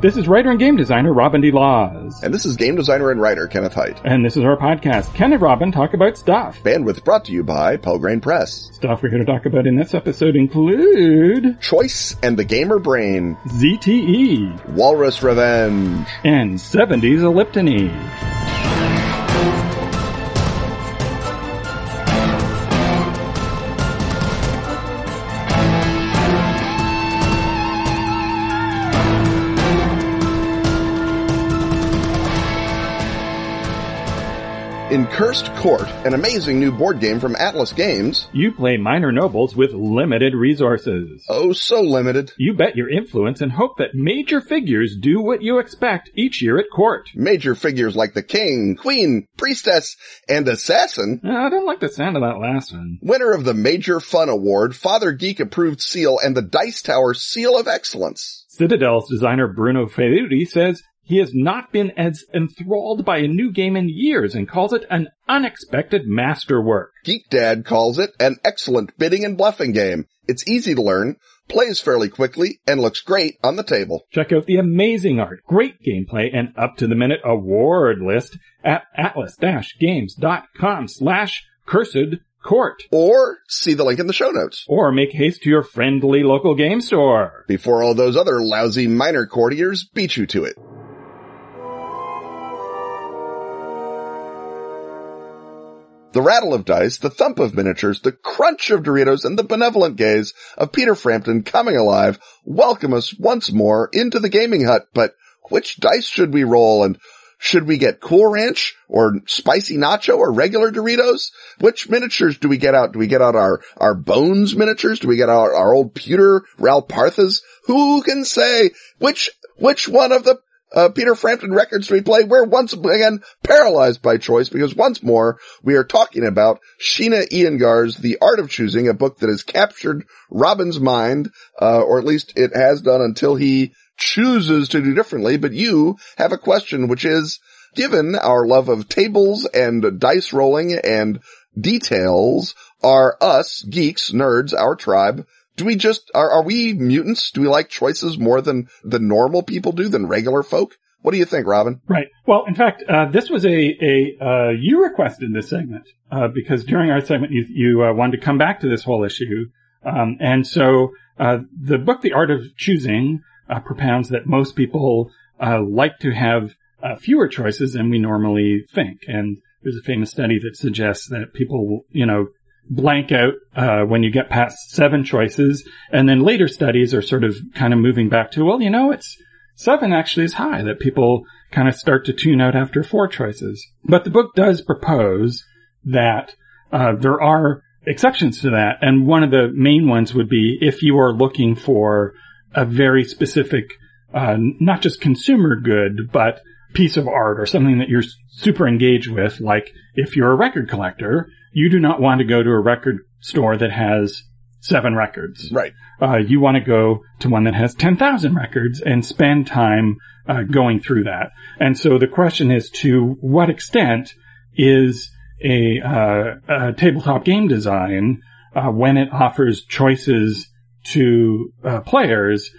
This is writer and game designer Robin D. Laws. And this is game designer and writer Kenneth Hite. And this is our podcast, Ken and Robin Talk About Stuff. Bandwidth brought to you by Pelgrane Press. Stuff we're here to talk about in this episode include Choice and the Gamer Brain, ZTE, Walrus Revenge, and 70s Elliptony. In Cursed Court, an amazing new board game from Atlas Games. You play minor nobles with limited resources. Oh, so limited. You bet your influence and hope that major figures do what you expect each year at court. Major figures like the king, queen, priestess, and assassin. Uh, I don't like the sound of that last one. Winner of the Major Fun Award, Father Geek Approved Seal, and the Dice Tower Seal of Excellence. Citadel's designer Bruno Faidutti says he has not been as enthralled by a new game in years and calls it an unexpected masterwork. Geek Dad calls it an excellent bidding and bluffing game. It's easy to learn, plays fairly quickly, and looks great on the table. Check out the amazing art, great gameplay, and up to the minute award list at atlas-games.com slash cursed court. Or see the link in the show notes. Or make haste to your friendly local game store. Before all those other lousy minor courtiers beat you to it. The rattle of dice, the thump of miniatures, the crunch of Doritos, and the benevolent gaze of Peter Frampton coming alive welcome us once more into the gaming hut. But which dice should we roll and should we get Cool Ranch or spicy nacho or regular Doritos? Which miniatures do we get out? Do we get out our, our bones miniatures? Do we get out our old pewter Ralparthas? Who can say which, which one of the uh, Peter Frampton records we play, we're once again paralyzed by choice because once more we are talking about Sheena Iyengar's The Art of Choosing, a book that has captured Robin's mind, uh, or at least it has done until he chooses to do differently. But you have a question, which is, given our love of tables and dice rolling and details, are us geeks, nerds, our tribe, do we just, are, are we mutants? Do we like choices more than the normal people do, than regular folk? What do you think, Robin? Right. Well, in fact, uh, this was a, a, uh, you requested this segment, uh, because during our segment you, you, uh, wanted to come back to this whole issue. Um, and so, uh, the book, The Art of Choosing, uh, propounds that most people, like to have, fewer choices than we normally think. And there's a famous study that suggests that people, you know, blank out uh, when you get past seven choices, and then later studies are sort of kind of moving back to well, you know, it's seven actually is high that people kind of start to tune out after four choices. But the book does propose that uh, there are exceptions to that, and one of the main ones would be if you are looking for a very specific, uh, not just consumer good, but piece of art or something that you're super engaged with, like if you're a record collector, you do not want to go to a record store that has seven records. Right. Uh, you want to go to one that has 10,000 records and spend time uh, going through that. And so the question is to what extent is a, uh, a tabletop game design, uh, when it offers choices to uh, players,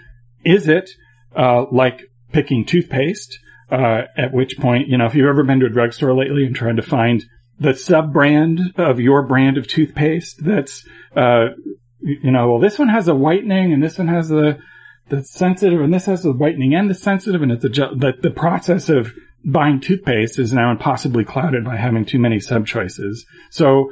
is it uh, like picking toothpaste? At which point, you know, if you've ever been to a drugstore lately and tried to find the sub brand of your brand of toothpaste that's, uh, you know, well, this one has a whitening and this one has the, the sensitive and this has the whitening and the sensitive and it's a, the, the process of buying toothpaste is now impossibly clouded by having too many sub choices. So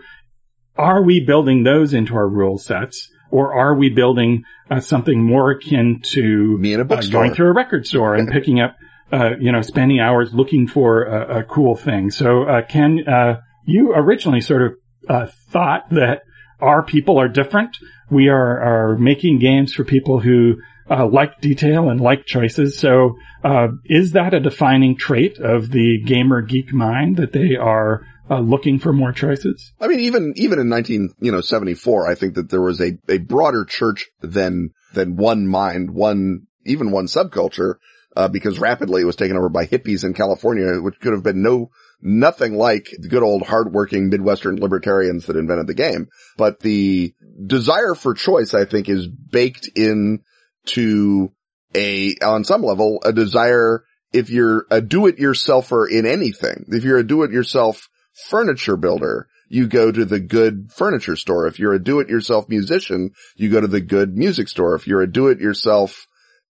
are we building those into our rule sets or are we building uh, something more akin to Me in a uh, bookstore. going through a record store and picking up, uh, you know, spending hours looking for a, a cool thing? So, uh, Ken, uh, you originally sort of uh, thought that our people are different. We are, are making games for people who uh, like detail and like choices. So, uh, is that a defining trait of the gamer geek mind that they are uh, looking for more choices? I mean, even even in nineteen you know seventy four, I think that there was a a broader church than than one mind, one even one subculture, uh, because rapidly it was taken over by hippies in California, which could have been no nothing like the good old hardworking Midwestern libertarians that invented the game. But the desire for choice, I think, is baked in to a, on some level, a desire if you're a do-it-yourselfer in anything, if you're a do-it-yourself furniture builder, you go to the good furniture store. If you're a do-it-yourself musician, you go to the good music store. If you're a do-it-yourself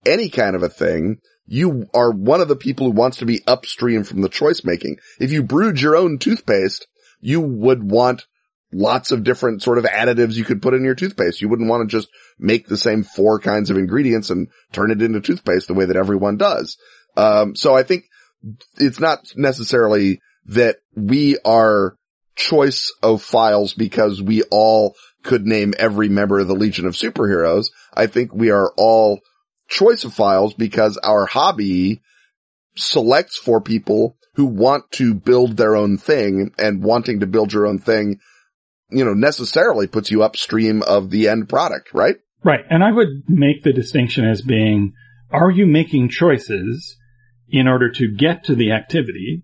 any kind of a thing, you are one of the people who wants to be upstream from the choice making. If you brewed your own toothpaste, you would want lots of different sort of additives you could put in your toothpaste. You wouldn't want to just make the same four kinds of ingredients and turn it into toothpaste the way that everyone does. Um, so I think it's not necessarily that we are choice of files because we all could name every member of the Legion of Superheroes. I think we are all choice of files because our hobby selects for people who want to build their own thing and wanting to build your own thing, you know, necessarily puts you upstream of the end product, right? Right. And I would make the distinction as being, are you making choices in order to get to the activity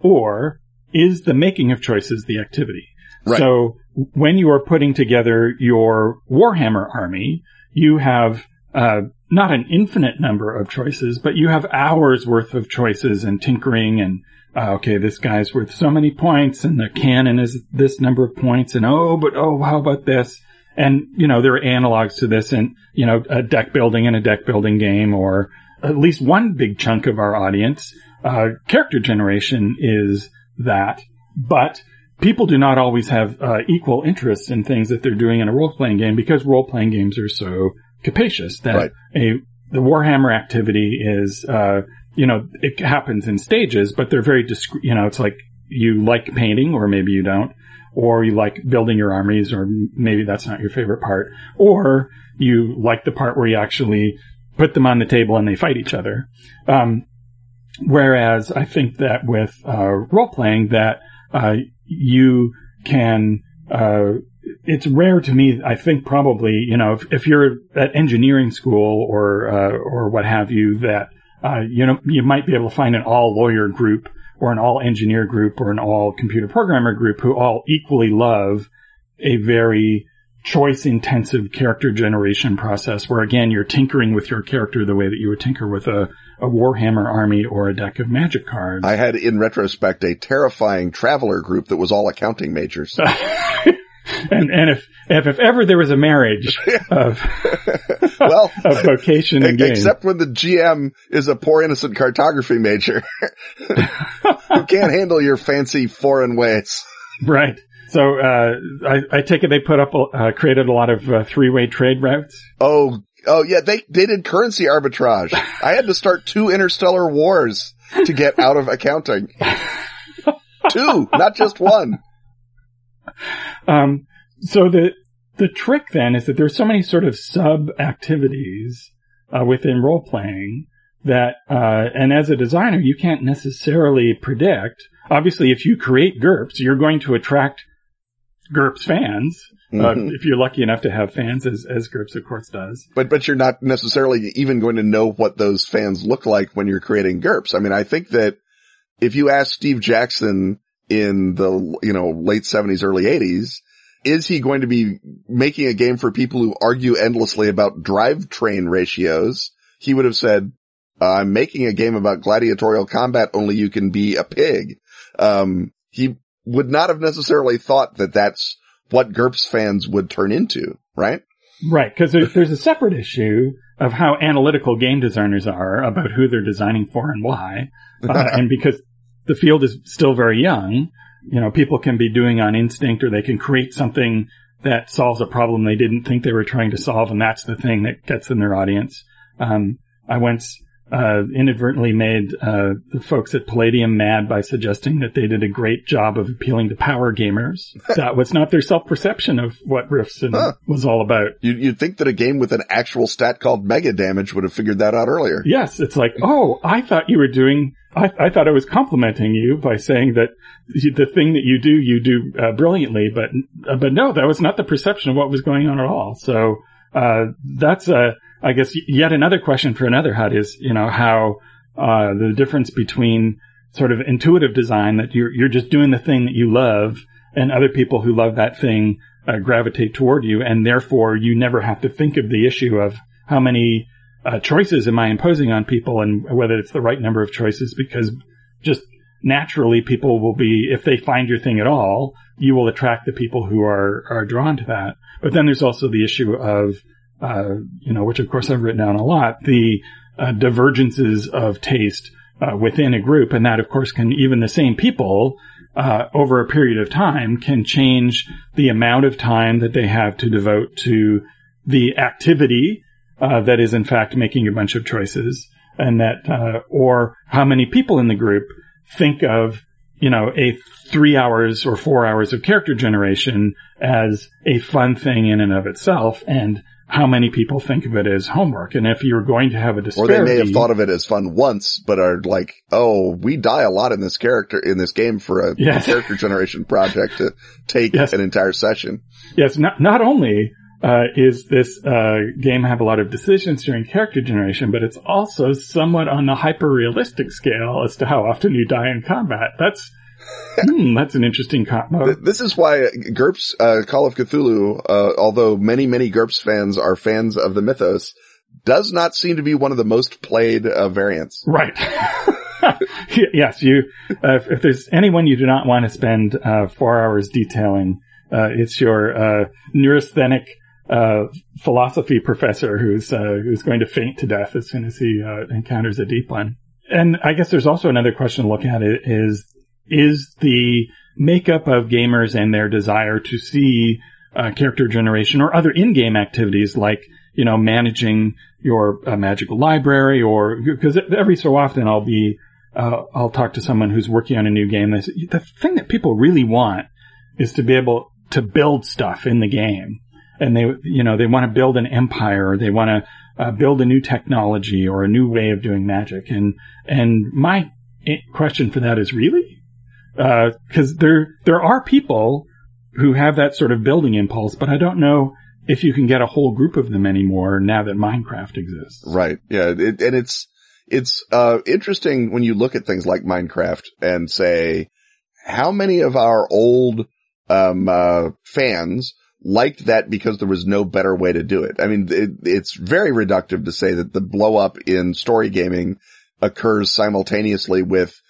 or is the making of choices the activity? Right. So when you are putting together your Warhammer army, you have uh, not an infinite number of choices, but you have hours worth of choices and tinkering and uh, okay, this guy's worth so many points and the cannon is this number of points and oh, but oh, how about this? And, you know, there are analogs to this in, you know, a deck building and a deck building game or at least one big chunk of our audience, uh, character generation is that, but people do not always have uh, equal interests in things that they're doing in a role-playing game because role-playing games are so capacious that Right. a the Warhammer activity is, uh, you know, it happens in stages, but they're very discreet. You know, it's like you like painting, or maybe you don't, or you like building your armies, or maybe that's not your favorite part, or you like the part where you actually put them on the table and they fight each other. Um, whereas I think that with uh, role playing, that uh, you can. It's rare to me. I think probably you know if, if you're at engineering school or uh, or what have you, that uh, you know you might be able to find an all lawyer group or an all engineer group or an all computer programmer group who all equally love a very choice intensive character generation process where again you're tinkering with your character the way that you would tinker with a, a Warhammer army or a deck of magic cards. I had in retrospect a terrifying Traveller group that was all accounting majors. and and if, if if ever there was a marriage of well, of vocation and game, except when the GM is a poor innocent cartography major who can't handle your fancy foreign ways. right? So uh, I, I take it they put up uh, created a lot of uh, three way trade routes. Oh, oh yeah, they, they did currency arbitrage. I had to start two interstellar wars to get out of accounting. two, not just one. Um, so the the trick then is that there's so many sort of sub activities uh, within role playing that, uh, and as a designer, you can't necessarily predict. Obviously, if you create GURPS, you're going to attract GURPS fans. Uh, Mhm. if you're lucky enough to have fans, as as GURPS of course does. But, but you're not necessarily even going to know what those fans look like when you're creating GURPS. I mean, I think that if you ask Steve Jackson in the, you know, late seventies, early eighties, is he going to be making a game for people who argue endlessly about drivetrain ratios? He would have said, I'm making a game about gladiatorial combat, only you can be a pig. Um, he would not have necessarily thought that that's what GURPS fans would turn into, right? Right, because there's, there's a separate issue of how analytical game designers are about who they're designing for and why. Uh, and because the field is still very young, you know, people can be doing on instinct or they can create something that solves a problem they didn't think they were trying to solve, and that's the thing that gets in their audience. Um, I once uh, inadvertently made uh, the folks at Palladium mad by suggesting that they did a great job of appealing to power gamers. that was not their self-perception of what Rifts Huh. was all about. You, you'd think that a game with an actual stat called mega damage would have figured that out earlier. Yes, it's like, oh, I thought you were doing, I, I thought I was complimenting you by saying that the thing that you do, you do uh, brilliantly, but, uh, but no, that was not the perception of what was going on at all. So, uh, that's, uh, I guess yet another question for another hut is, you know, how, uh, the difference between sort of intuitive design that you're, you're just doing the thing that you love and other people who love that thing, uh, gravitate toward you and therefore you never have to think of the issue of how many uh, choices am I imposing on people and whether it's the right number of choices because just naturally people will be, if they find your thing at all, you will attract the people who are, are drawn to that. But then there's also the issue of, uh, you know, which of course I've written down a lot, the uh, divergences of taste uh, within a group. And that of course can even the same people uh, over a period of time can change the amount of time that they have to devote to the activity uh, that is in fact making a bunch of choices and that uh, or how many people in the group think of you know a three hours or four hours of character generation as a fun thing in and of itself and how many people think of it as homework. And if you're going to have a disparity. Or they may have thought of it as fun once, but are like, oh, we die a lot in this character, in this game for a yes. character generation project to take yes. an entire session. Yes, not, not only uh, is this uh, game have a lot of decisions during character generation, but it's also somewhat on the hyper realistic scale as to how often you die in combat. That's hmm, that's an interesting combo. This is why GURPS uh, Call of Cthulhu, uh, although many many GURPS fans are fans of the mythos, does not seem to be one of the most played uh, variants. Right. yes, you. if, if, there's anyone you do not want to spend four hours detailing, it's your neurasthenic uh, philosophy professor who's uh, who's going to faint to death as soon as he uh, encounters a deep one. And I guess there's also another question to look at it is is the makeup of gamers and their desire to see uh, character generation or other in-game activities like you know managing your uh, magical library or because every so often I'll be uh, I'll talk to someone who's working on a new game. They say, the thing that people really want is to be able to build stuff in the game and they, you know, they want to build an empire or they want to uh, build a new technology or a new way of doing magic. And, and my question for that is really? Uh, cause there, there are people who have that sort of building impulse, but I don't know if you can get a whole group of them anymore now that Minecraft exists. Right. Yeah. It, and it's, it's, uh, interesting when you look at things like Minecraft and say, how many of our old, um, uh, fans liked that because there was no better way to do it. I mean, it, it's very reductive to say that the blow up in story gaming occurs simultaneously with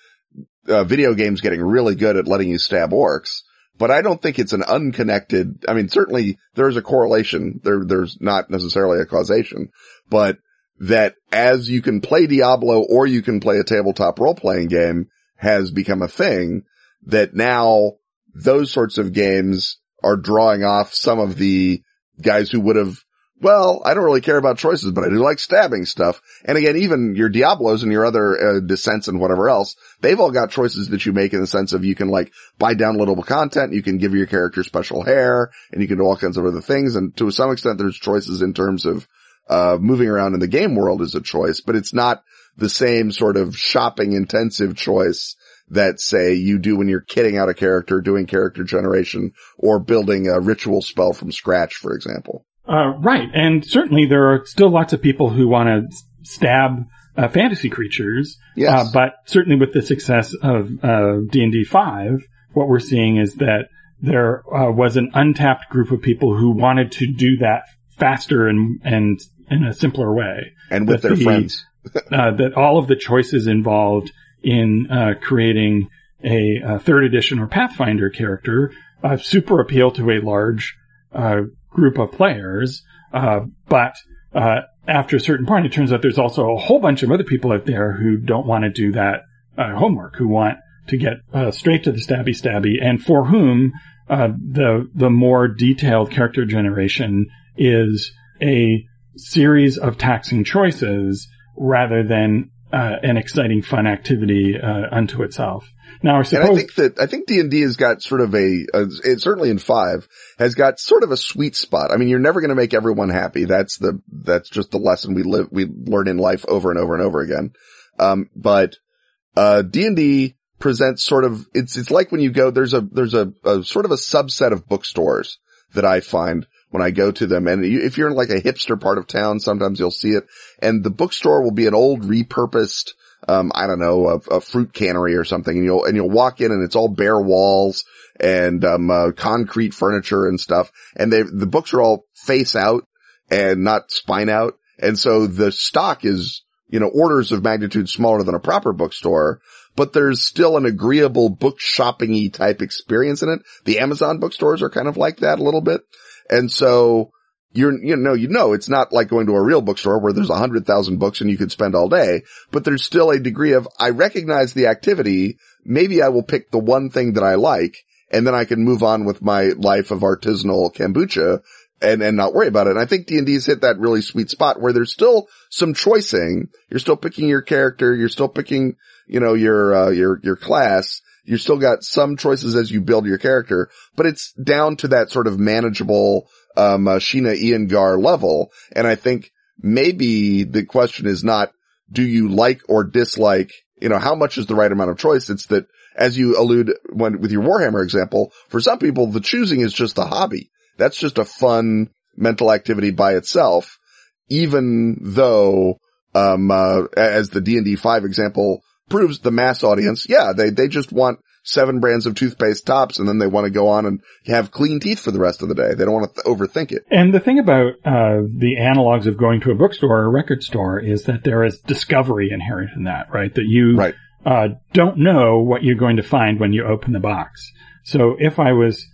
uh, video games getting really good at letting you stab orcs. But I don't think it's an unconnected, I mean, certainly there's a correlation. There, there's not necessarily a causation, but that as you can play Diablo or you can play a tabletop role playing game has become a thing that now those sorts of games are drawing off some of the guys who would have, well, I don't really care about choices, but I do like stabbing stuff. And again, even your Diablos and your other uh, descents and whatever else, they've all got choices that you make in the sense of you can like buy downloadable content, you can give your character special hair, and you can do all kinds of other things. And to some extent, there's choices in terms of uh, moving around in the game world is a choice, but it's not the same sort of shopping intensive choice that say you do when you're kitting out a character, doing character generation, or building a ritual spell from scratch, for example. Uh, right. And certainly there are still lots of people who want to stab uh, fantasy creatures. Yes. Uh, but certainly with the success of D&D uh, 5, what we're seeing is that there uh, was an untapped group of people who wanted to do that faster and, and in a simpler way. And with that their the, friends. Uh, that all of the choices involved in uh, creating a, a, third edition or Pathfinder character uh, super appeal to a large uh, group of players. Uh, but uh, after a certain point, it turns out there's also a whole bunch of other people out there who don't want to do that uh, homework, who want to get straight to the stabby stabby, and for whom the the more detailed character generation is a series of taxing choices rather than uh, an exciting, fun activity uh, unto itself. Now, I suppose, and I think that I think D and D has got sort of a, a it, certainly in five has got sort of a sweet spot. I mean, you're never going to make everyone happy. That's the that's just the lesson we live we learn in life over and over and over again. Um, but uh, D and D presents sort of it's it's like when you go there's a there's a, a sort of a subset of bookstores that I find when I go to them. And if you're in like a hipster part of town, sometimes you'll see it. And the bookstore will be an old repurposed, um, I don't know, a, a, fruit cannery or something. And you'll, and you'll walk in and it's all bare walls and, um, uh, concrete furniture and stuff. And they, the books are all face out and not spine out. And so the stock is, you know, orders of magnitude smaller than a proper bookstore, but there's still an agreeable book shopping type experience in it. The Amazon bookstores are kind of like that a little bit. And so you're, you know, you know, it's not like going to a real bookstore where there's a hundred thousand books and you could spend all day, but there's still a degree of, I recognize the activity. Maybe I will pick the one thing that I like and then I can move on with my life of artisanal kombucha and, and not worry about it. And I think D&D's hit that really sweet spot where there's still some choicing. You're still picking your character. You're still picking, you know, your, uh, your, your class. You still got some choices as you build your character, but it's down to that sort of manageable, um, uh, Sheena Iyengar level. And I think maybe the question is not, do you like or dislike, you know, how much is the right amount of choice? It's that, as you allude when, with your Warhammer example, for some people, the choosing is just a hobby. That's just a fun mental activity by itself, even though, um, uh, as the D&D 5 example proves the mass audience, yeah, they, they just want seven brands of toothpaste tops and then they want to go on and have clean teeth for the rest of the day. They don't want to th- overthink it. And the thing about uh, the analogs of going to a bookstore or a record store is that there is discovery inherent in that, right? That you Right. uh, don't know what you're going to find when you open the box. So if I was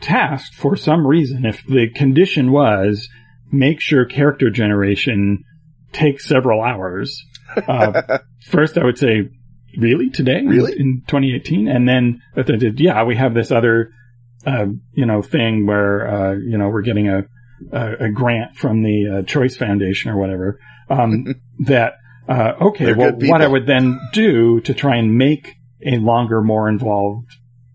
tasked for some reason, if the condition was make sure character generation takes several hours, uh, first I would say, really today? Really? In 2018? And then if I did, yeah, we have this other, uh, you know, thing where, uh, you know, we're getting a, a, a grant from the uh, Choice Foundation or whatever, um, that, uh, okay, They're well, what I would then do to try and make a longer, more involved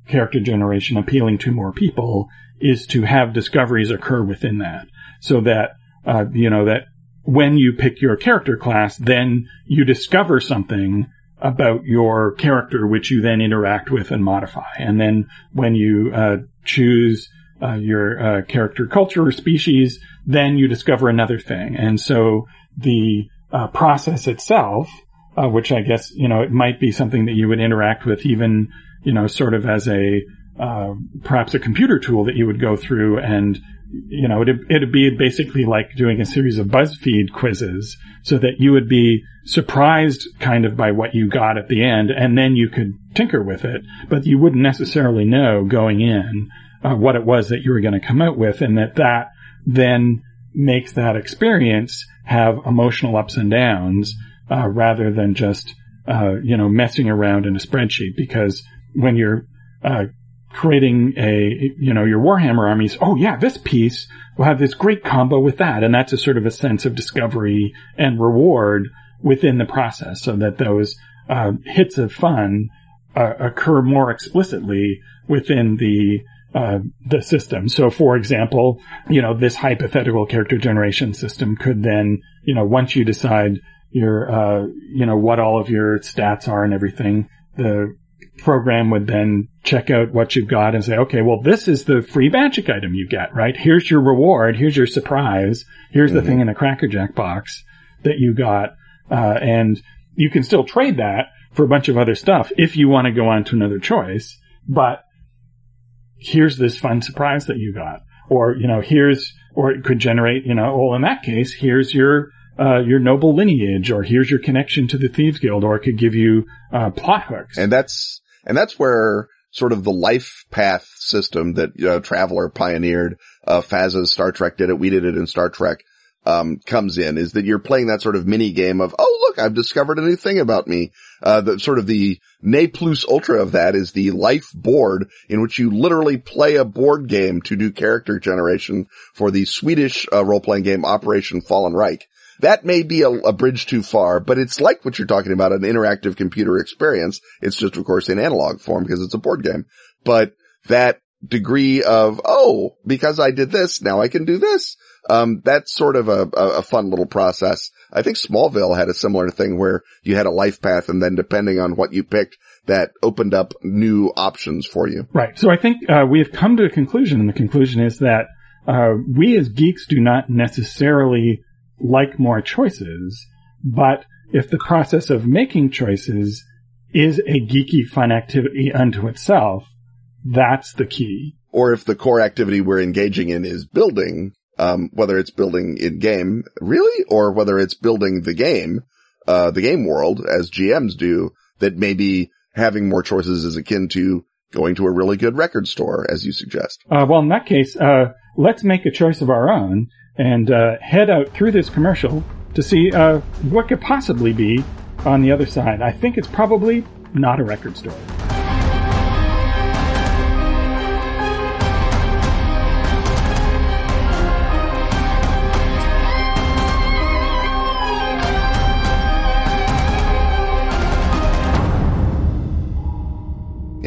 character generation appealing to more people is to have discoveries occur within that so that, uh, you know, that when you pick your character class, then you discover something about your character, which you then interact with and modify. And then when you, uh, choose, uh, your, uh, character culture or species, then you discover another thing. And so the, uh, process itself, uh, which I guess, you know, it might be something that you would interact with even, you know, sort of as a, uh, perhaps a computer tool that you would go through and, you know, it'd, it'd be basically like doing a series of BuzzFeed quizzes so that you would be surprised kind of by what you got at the end and then you could tinker with it, but you wouldn't necessarily know going in, uh, what it was that you were going to come out with and that that then makes that experience have emotional ups and downs, uh, rather than just, uh, you know, messing around in a spreadsheet because when you're, uh, creating a, you know, your Warhammer armies, oh yeah, this piece will have this great combo with that. And that's a sort of a sense of discovery and reward within the process so that those, uh, hits of fun, uh, occur more explicitly within the, uh, the system. So for example, you know, this hypothetical character generation system could then, you know, once you decide your, uh, you know, what all of your stats are and everything, the program would then check out what you've got and say, okay, well, this is the free magic item you get, right? Here's your reward. Here's your surprise. Here's the thing in the Cracker Jack box that you got. Uh, and you can still trade that for a bunch of other stuff if you want to go on to another choice. But here's this fun surprise that you got. Or, you know, here's, or it could generate, you know, well, in that case, here's your, uh, your noble lineage, or here's your connection to the Thieves Guild, or it could give you, uh, plot hooks. And that's, and that's where sort of the life path system that, uh, Traveller pioneered, uh, FASA's Star Trek did it, we did it in Star Trek, um, comes in is that you're playing that sort of mini game of, oh look, I've discovered a new thing about me. Uh, the sort of the ne plus ultra of that is the life board in which you literally play a board game to do character generation for the Swedish, uh, role-playing game Operation Fallen Reich. That may be a, a bridge too far, but it's like what you're talking about, an interactive computer experience. It's just, of course, in analog form because it's a board game. But that degree of, oh, because I did this, now I can do this. Um, that's sort of a, a, fun little process. I think Smallville had a similar thing where you had a life path and then depending on what you picked, that opened up new options for you. Right. So I think uh, we have come to a conclusion, and the conclusion is that uh, we as geeks do not necessarily like more choices, but if the process of making choices is a geeky fun activity unto itself, that's the key. Or if the core activity we're engaging in is building, um, whether it's building in game, really, or whether it's building the game, uh, the game world as GMs do that maybe having more choices is akin to going to a really good record store, as you suggest. Uh, well, in that case, uh, let's make a choice of our own and uh, head out through this commercial to see uh, what could possibly be on the other side. I think it's probably not a record store.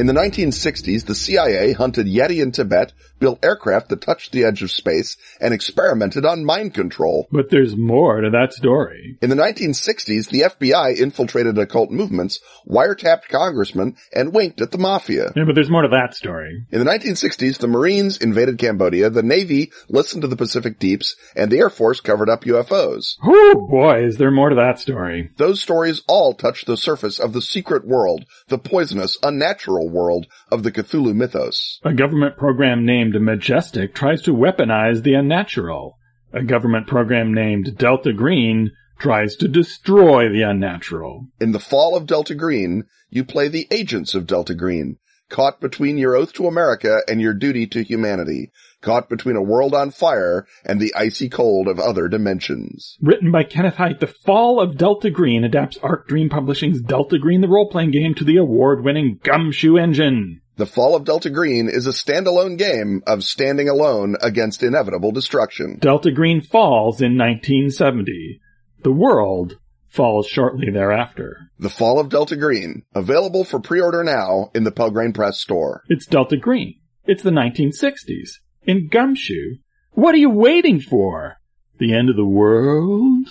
In the 1960s, the CIA hunted Yeti in Tibet, built aircraft that touched the edge of space, and experimented on mind control. But there's more to that story. In the 1960s, the FBI infiltrated occult movements, wiretapped congressmen, and winked at the mafia. Yeah, but there's more to that story. In the 1960s, the Marines invaded Cambodia, the Navy listened to the Pacific Deeps, and the Air Force covered up UFOs. Oh boy, is there more to that story. Those stories all touch the surface of the secret world, the poisonous, unnatural world of the Cthulhu mythos. A government program named Majestic tries to weaponize the unnatural. A government program named Delta Green tries to destroy the unnatural. In the fall of Delta Green, you play the agents of Delta Green, caught between your oath to America and your duty to humanity, caught between a world on fire and the icy cold of other dimensions. Written by Kenneth Hite, The Fall of Delta Green adapts Arc Dream Publishing's Delta Green the role-playing game to the award-winning Gumshoe engine. The Fall of Delta Green is a standalone game of standing alone against inevitable destruction. Delta Green falls in 1970. The world falls shortly thereafter. The Fall of Delta Green, available for pre-order now in the Pelgrane Press store. It's Delta Green. It's the 1960s. In Gumshoe. What are you waiting for? The end of the world?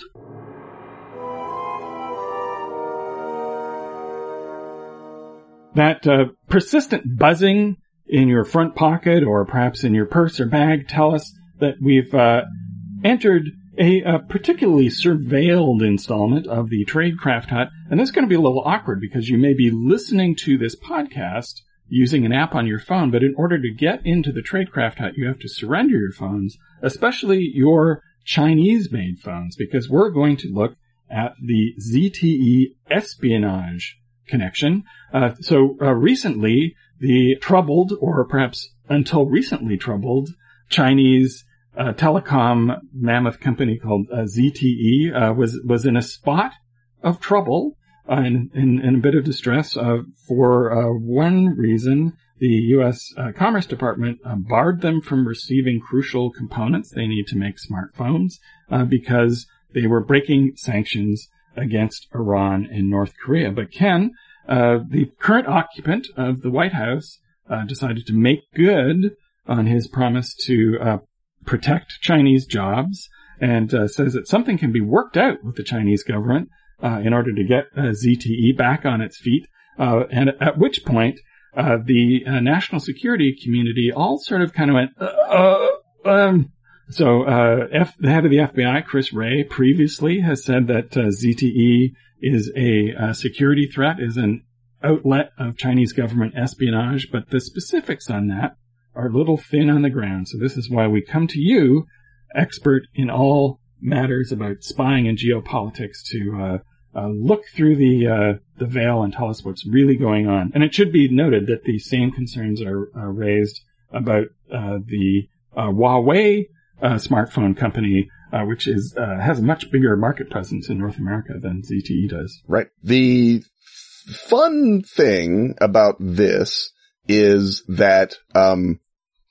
That uh, persistent buzzing in your front pocket or perhaps in your purse or bag tell us that we've uh, entered a, a, particularly surveilled installment of the Tradecraft Hut. And this is going to be a little awkward because you may be listening to this podcast using an app on your phone, but in order to get into the Tradecraft Hut, you have to surrender your phones, especially your Chinese made phones, because we're going to look at the ZTE espionage connection. Uh, so uh, recently, the troubled, or perhaps until recently troubled, Chinese uh, telecom mammoth company called uh, ZTE uh, was was in a spot of trouble uh, in, in, in a bit of distress for one reason. The U.S. Commerce Department barred them from receiving crucial components they need to make smartphones because they were breaking sanctions against Iran and North Korea. But Ken, uh, the current occupant of the White House, uh, decided to make good on his promise to uh, protect Chinese jobs and uh, says that something can be worked out with the Chinese government uh, Uh, in order to get ZTE back on its feet. Uh, and at which point, uh, the national security community all sort of kind of went, um, so, uh, F, the head of the FBI, Chris Wray, previously has said that uh, ZTE is a, a, security threat, is an outlet of Chinese government espionage, but the specifics on that are a little thin on the ground. So this is why we come to you, expert in all matters about spying and geopolitics, to uh, uh look through the uh, the veil and tell us what's really going on. And it should be noted that the same concerns are raised about uh, the Huawei uh, smartphone company, uh, which is uh, has a much bigger market presence in North America than ZTE does. Right. The fun thing about this is that, um,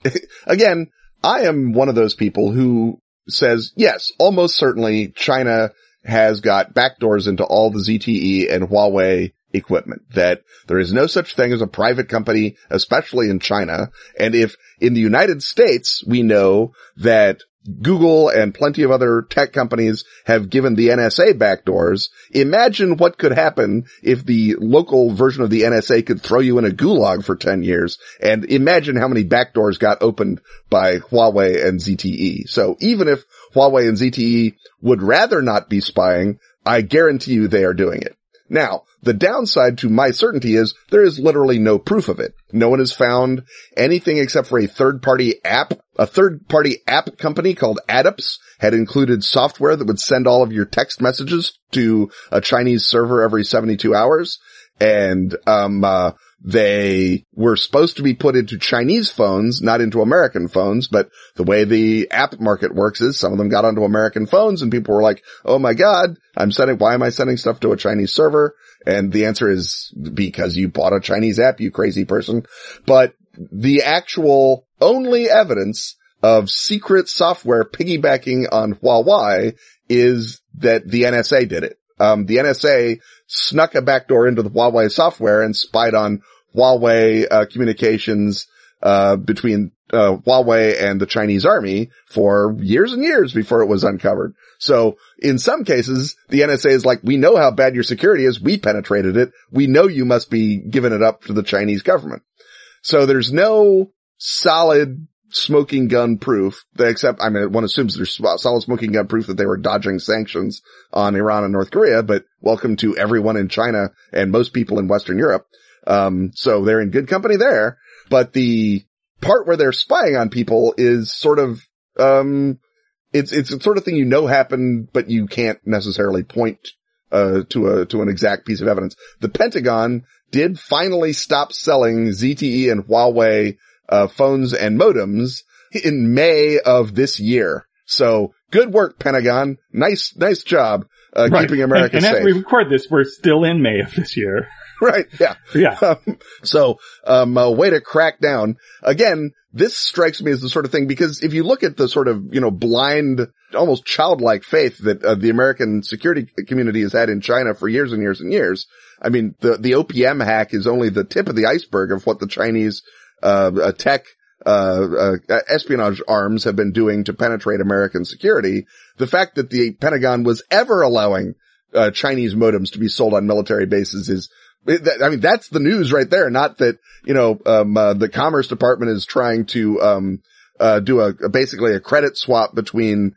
again, I am one of those people who says, yes, almost certainly China has got backdoors into all the ZTE and Huawei equipment, that there is no such thing as a private company, especially in China. And if in the United States, we know that Google and plenty of other tech companies have given the NSA backdoors. Imagine what could happen if the local version of the NSA could throw you in a gulag for 10 years and imagine how many backdoors got opened by Huawei and ZTE. So even if Huawei and ZTE would rather not be spying, I guarantee you they are doing it. Now, the downside to my certainty is there is literally no proof of it. No one has found anything except for a third party app. A third party app company called Adups had included software that would send all of your text messages to a Chinese server every 72 hours. And, um, uh, they were supposed to be put into Chinese phones, not into American phones, but the way the app market works is some of them got onto American phones and people were like, Oh my God, I'm sending, why am I sending stuff to a Chinese server? And the answer is because you bought a Chinese app, you crazy person. But the actual only evidence of secret software piggybacking on Huawei is that the NSA did it. Um, the NSA snuck a backdoor into the Huawei software and spied on Huawei uh, communications uh, between uh, Huawei and the Chinese army for years and years before it was uncovered. So in some cases, the NSA is like, we know how bad your security is. We penetrated it. We know you must be giving it up to the Chinese government. So there's no solid smoking gun proof, except, I mean, one assumes there's solid smoking gun proof that they were dodging sanctions on Iran and North Korea, but welcome to everyone in China and most people in Western Europe. Um, so they're in good company there, but the part where they're spying on people is sort of, um, it's, it's a sort of thing you know happened, but you can't necessarily point, uh, to a, to an exact piece of evidence. The Pentagon did finally stop selling ZTE and Huawei uh, phones and modems in May of this year. So good work, Pentagon. Nice, nice job, uh, right. keeping America and, and safe. as we record this, we're still in May of this year. right. Yeah. Yeah. Um, so, um, a way to crack down. Again, this strikes me as the sort of thing because if you look at the sort of, you know, blind, almost childlike faith that uh, the American security community has had in China for years and years and years. I mean, the, the OPM hack is only the tip of the iceberg of what the Chinese uh, tech uh, uh, espionage arms have been doing to penetrate American security. The fact that the Pentagon was ever allowing uh, Chinese modems to be sold on military bases is, I mean, that's the news right there. Not that you know um, uh, the Commerce Department is trying to um, uh, do a, basically a credit swap between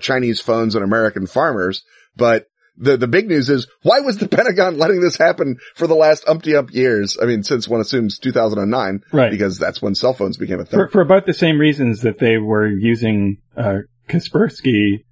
Chinese phones and American farmers, but the, the big news is why was the Pentagon letting this happen for the last umpty ump years? I mean, since one assumes 2009. Right. Because that's when cell phones became a thing. For, for about the same reasons that they were using, uh, Kaspersky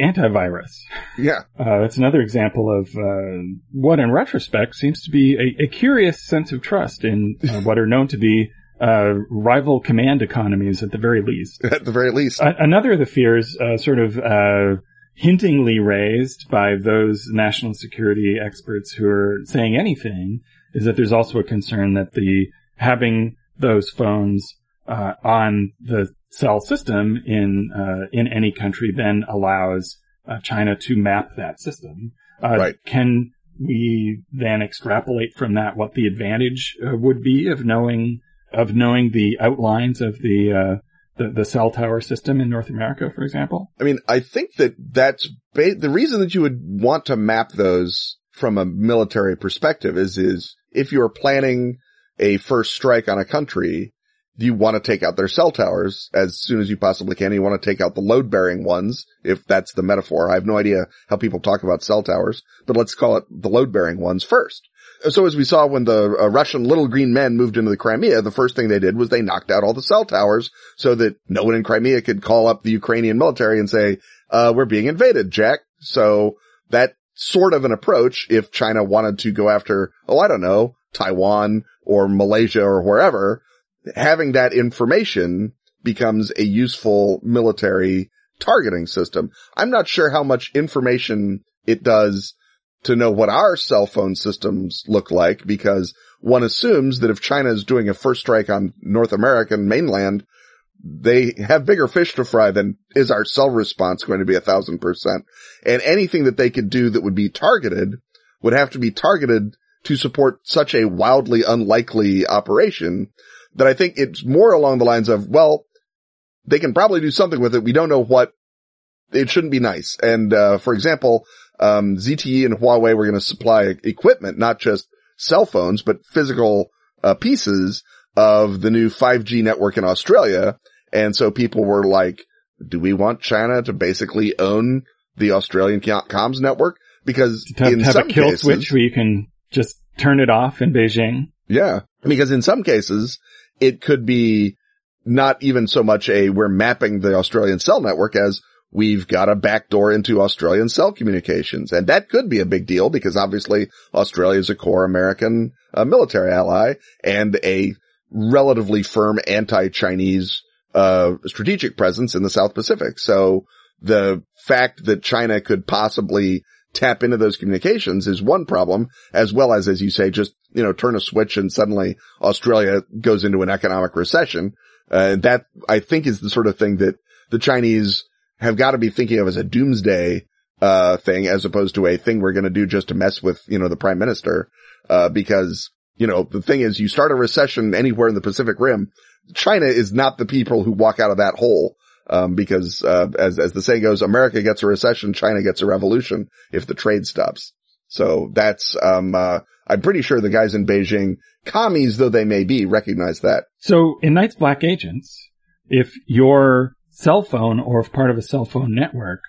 antivirus. Yeah. Uh, that's another example of, uh, what in retrospect seems to be a, a curious sense of trust in uh, what are known to be uh, rival command economies at the very least. At the very least. another of the fears, uh, sort of, uh, hintingly raised by those national security experts who are saying anything is that there's also a concern that the having those phones uh, on the cell system in uh, in any country then allows uh, China to map that system. Uh, right. Can we then extrapolate from that what the advantage uh, would be of knowing of knowing the outlines of the uh, the, the cell tower system in North America, for example? I mean, I think that that's ba- the reason that you would want to map those from a military perspective is, is if you're planning a first strike on a country, you want to take out their cell towers as soon as you possibly can. You want to take out the load bearing ones, if that's the metaphor. I have no idea how people talk about cell towers, but let's call it the load bearing ones first so as we saw when the uh, Russian little green men moved into the Crimea, the first thing they did was they knocked out all the cell towers so that no one in Crimea could call up the Ukrainian military and say, uh, we're being invaded, Jack. So that sort of an approach, if China wanted to go after, oh, I don't know, Taiwan or Malaysia or wherever, having that information becomes a useful military targeting system. I'm not sure how much information it does to know what our cell phone systems look like because one assumes that if China is doing a first strike on North American mainland, they have bigger fish to fry than is our cell response going to be a thousand percent. And anything that they could do that would be targeted would have to be targeted to support such a wildly unlikely operation that I think it's more along the lines of, well, they can probably do something with it. We don't know what it shouldn't be nice. And, uh, for example, um, ZTE and Huawei were going to supply equipment, not just cell phones, but physical uh, pieces of the new 5G network in Australia. And so people were like, do we want China to basically own the Australian comms network? because To have, in have some a kill cases, switch where you can just turn it off in Beijing. Yeah. Because in some cases, it could be not even so much a we're mapping the Australian cell network as we've got a backdoor into Australian cell communications. And that could be a big deal because obviously Australia is a core American uh, military ally and a relatively firm anti-Chinese uh, strategic presence in the South Pacific. So the fact that China could possibly tap into those communications is one problem, as well as, as you say, just, you know, turn a switch and suddenly Australia goes into an economic recession. Uh, that I think is the sort of thing that the Chinese have got to be thinking of as a doomsday, uh, thing as opposed to a thing we're going to do just to mess with, you know, the prime minister. Uh, because, you know, the thing is you start a recession anywhere in the Pacific Rim. China is not the people who walk out of that hole. Um, because, uh, as, as the saying goes, America gets a recession, China gets a revolution if the trade stops. So that's, um, uh, I'm pretty sure the guys in Beijing, commies though they may be, recognize that. So in Night's Black Agents, if your cell phone or if part of a cell phone network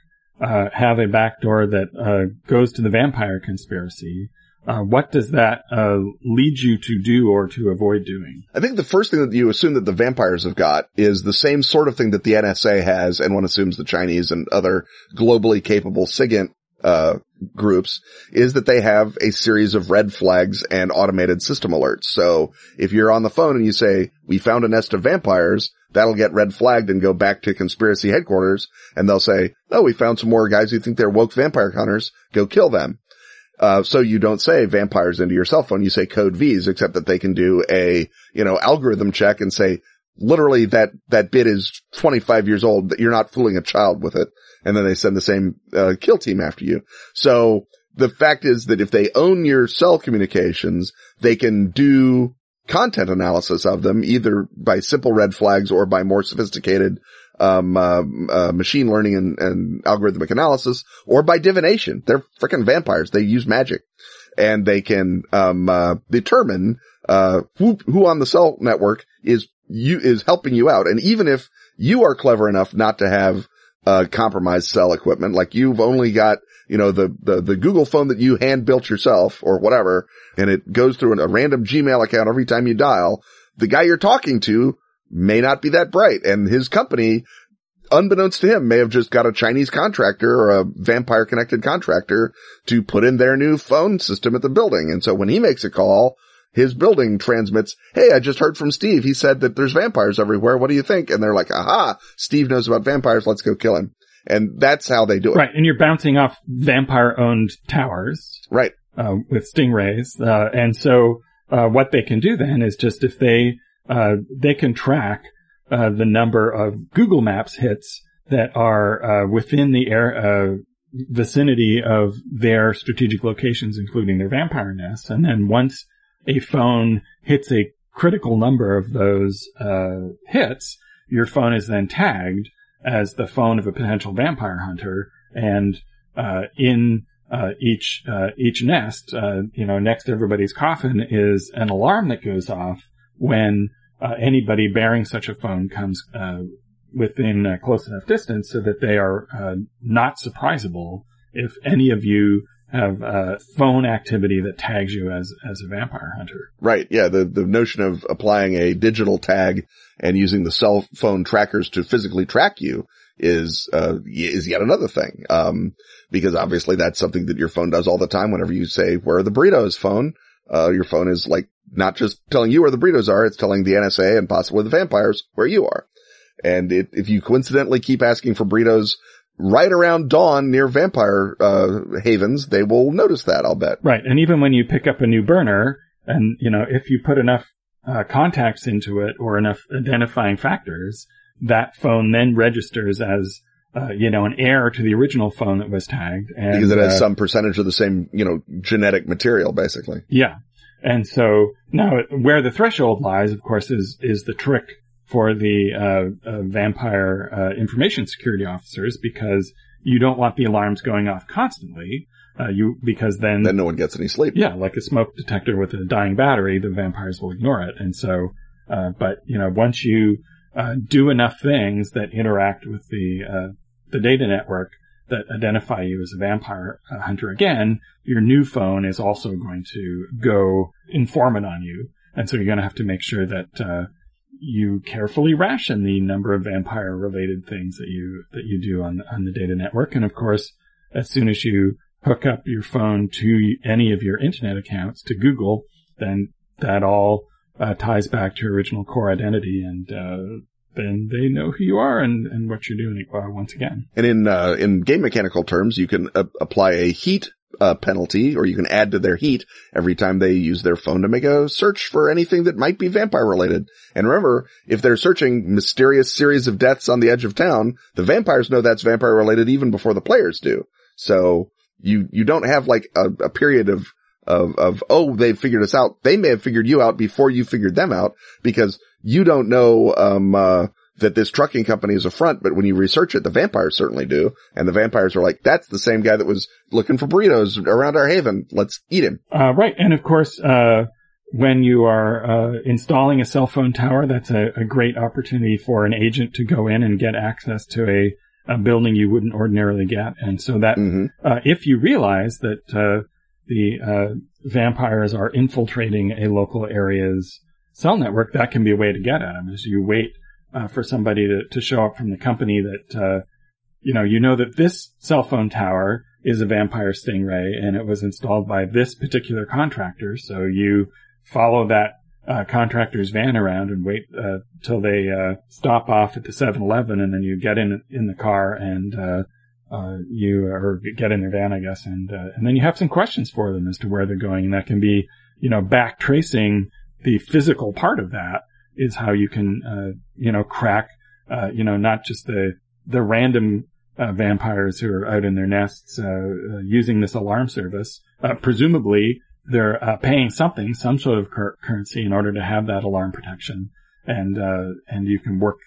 uh, have a backdoor that uh, goes to the vampire conspiracy, uh, what does that uh, lead you to do or to avoid doing? I think the first thing that you assume that the vampires have got is the same sort of thing that the NSA has, and one assumes the Chinese and other globally capable SIGINT uh, groups is that they have a series of red flags and automated system alerts. So if you're on the phone and you say, we found a nest of vampires, that'll get red flagged and go back to conspiracy headquarters and they'll say, oh, we found some more guys who think they're woke vampire hunters. Go kill them. Uh, so you don't say vampires into your cell phone. You say code V's, except that they can do a, you know, algorithm check and say, literally that, that bit is 25 years old, that you're not fooling a child with it. And then they send the same, uh, kill team after you. So the fact is that if they own your cell communications, they can do content analysis of them either by simple red flags or by more sophisticated um, uh, uh, machine learning and, and, algorithmic analysis or by divination. They're freaking vampires. They use magic and they can, um, uh, determine, uh, who, who on the cell network is you, is helping you out. And even if you are clever enough not to have, uh, compromised cell equipment, like you've only got, you know, the, the, the Google phone that you hand built yourself or whatever, and it goes through a random Gmail account every time you dial, the guy you're talking to may not be that bright and his company, unbeknownst to him, may have just got a Chinese contractor or a vampire connected contractor to put in their new phone system at the building. And so when he makes a call, his building transmits, Hey, I just heard from Steve. He said that there's vampires everywhere. What do you think? And they're like, aha, Steve knows about vampires. Let's go kill him. And that's how they do it. Right. And you're bouncing off vampire owned towers. Right. Uh, with stingrays. Uh, and so, uh, what they can do then is just if they, uh, they can track, uh, the number of Google Maps hits that are, uh, within the air, vicinity of their strategic locations, including their vampire nests. And then once a phone hits a critical number of those, hits, your phone is then tagged as the phone of a potential vampire hunter and uh, in uh, each uh, each nest, you know, next to everybody's coffin is an alarm that goes off when anybody bearing such a phone comes within a close enough distance so that they are not surprisable if any of you have uh, phone activity that tags you as as a vampire hunter. Right. Yeah. The the notion of applying a digital tag and using the cell phone trackers to physically track you is uh is yet another thing. Um, because obviously that's something that your phone does all the time. Whenever you say where are the burritos, phone, uh, your phone is like not just telling you where the burritos are, it's telling the NSA and possibly the vampires where you are. And it, if you coincidentally keep asking for burritos right around dawn near vampire uh, havens, they will notice that, I'll bet. Right. And even when you pick up a new burner and, you know, if you put enough uh, contacts into it or enough identifying factors, that phone then registers as, uh, you know, an heir to the original phone that was tagged. And, because it has uh, some percentage of the same, you know, genetic material, basically. Yeah. And so now where the threshold lies, of course, is, is the trick for the uh, uh, vampire uh, information security officers because you don't want the alarms going off constantly. Uh, you because then then no one gets any sleep. Yeah, like a smoke detector with a dying battery, the vampires will ignore it. And so, uh, but you know, once you uh, do enough things that interact with the the data network, that identify you as a vampire hunter again, your new phone is also going to go informant on you. And so you're going to have to make sure that, uh, you carefully ration the number of vampire related things that you, that you do on, on the data network. And of course, as soon as you hook up your phone to any of your internet accounts to Google, then that all uh, ties back to your original core identity and, uh, then they know who you are and, and what you're doing uh, once again. And in uh, in game mechanical terms, you can uh, apply a heat uh, penalty, or you can add to their heat every time they use their phone to make a search for anything that might be vampire related. And remember, if they're searching mysterious series of deaths on the edge of town, the vampires know that's vampire related even before the players do. So you you don't have like a, a period of of, of, oh, they figured us out. They may have figured you out before you figured them out because you don't know, um, uh, that this trucking company is a front, but when you research it, the vampires certainly do. And the vampires are like, that's the same guy that was looking for burritos around our haven. Let's eat him. Uh, right. And of course, uh, when you are uh, installing a cell phone tower, that's a, a, great opportunity for an agent to go in and get access to a, a building you wouldn't ordinarily get. And so that mm-hmm. uh, if you realize that uh, the uh, vampires are infiltrating a local area's cell network, that can be a way to get at them. Is you wait uh, for somebody to, to show up from the company that uh, you know you know that this cell phone tower is a vampire stingray and it was installed by this particular contractor. So you follow that uh, contractor's van around and wait uh, till they uh, stop off at the 7-Eleven, and then you get in in the car and uh, uh, you or get in their van, I guess, and uh, and then you have some questions for them as to where they're going, and that can be, you know, back tracing the physical part of that is how you can, uh, you know, crack, uh, you know, not just the the random uh, vampires who are out in their nests uh, using this alarm service. presumably, they're paying something, some sort of cur- currency, in order to have that alarm protection, and and you can work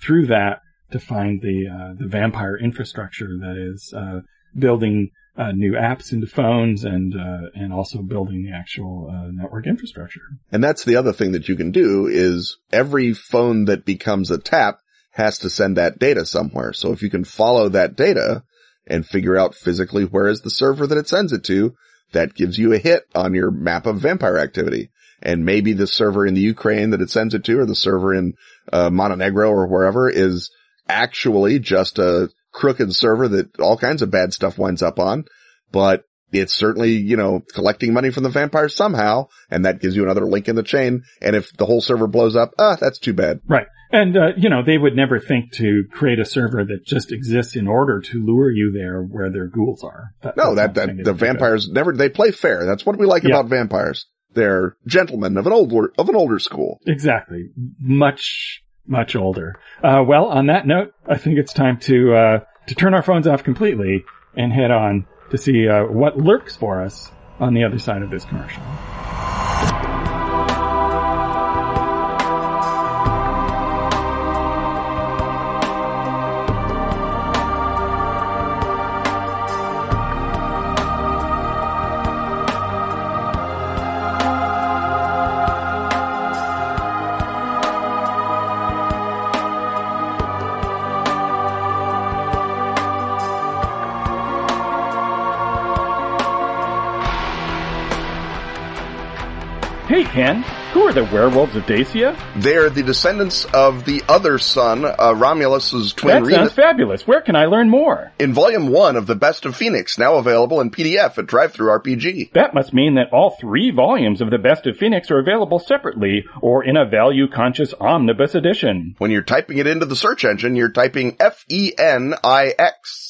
through that to find the uh, the vampire infrastructure that is uh, building uh, new apps into phones and uh, and also building the actual uh, network infrastructure. And that's the other thing that you can do is every phone that becomes a tap has to send that data somewhere. So if you can follow that data and figure out physically where is the server that it sends it to, that gives you a hit on your map of vampire activity. And maybe the server in the Ukraine that it sends it to or the server in uh, Montenegro or wherever is actually just a crooked server that all kinds of bad stuff winds up on, but it's certainly, you know, collecting money from the vampires somehow, and that gives you another link in the chain. And if the whole server blows up, ah, that's too bad. Right. And, uh, you know, they would never think to create a server that just exists in order to lure you there where their ghouls are. That, no, that, that, the vampires good. never, they play fair. That's what we like yeah. about vampires. They're gentlemen of an older, of an older school. Exactly. Much much older. Uh, well, on that note, I think it's time to uh, to turn our phones off completely and head on to see uh, what lurks for us on the other side of this commercial. Ken, who are the werewolves of Dacia? They're the descendants of the other son, uh, Romulus's twin. That sounds fabulous. Where can I learn more? In Volume One of the Best of Fenix, now available in PDF at DriveThruRPG. That must mean that all three volumes of the Best of Fenix are available separately or in a value-conscious omnibus edition. When you're typing it into the search engine, you're typing F E N I X.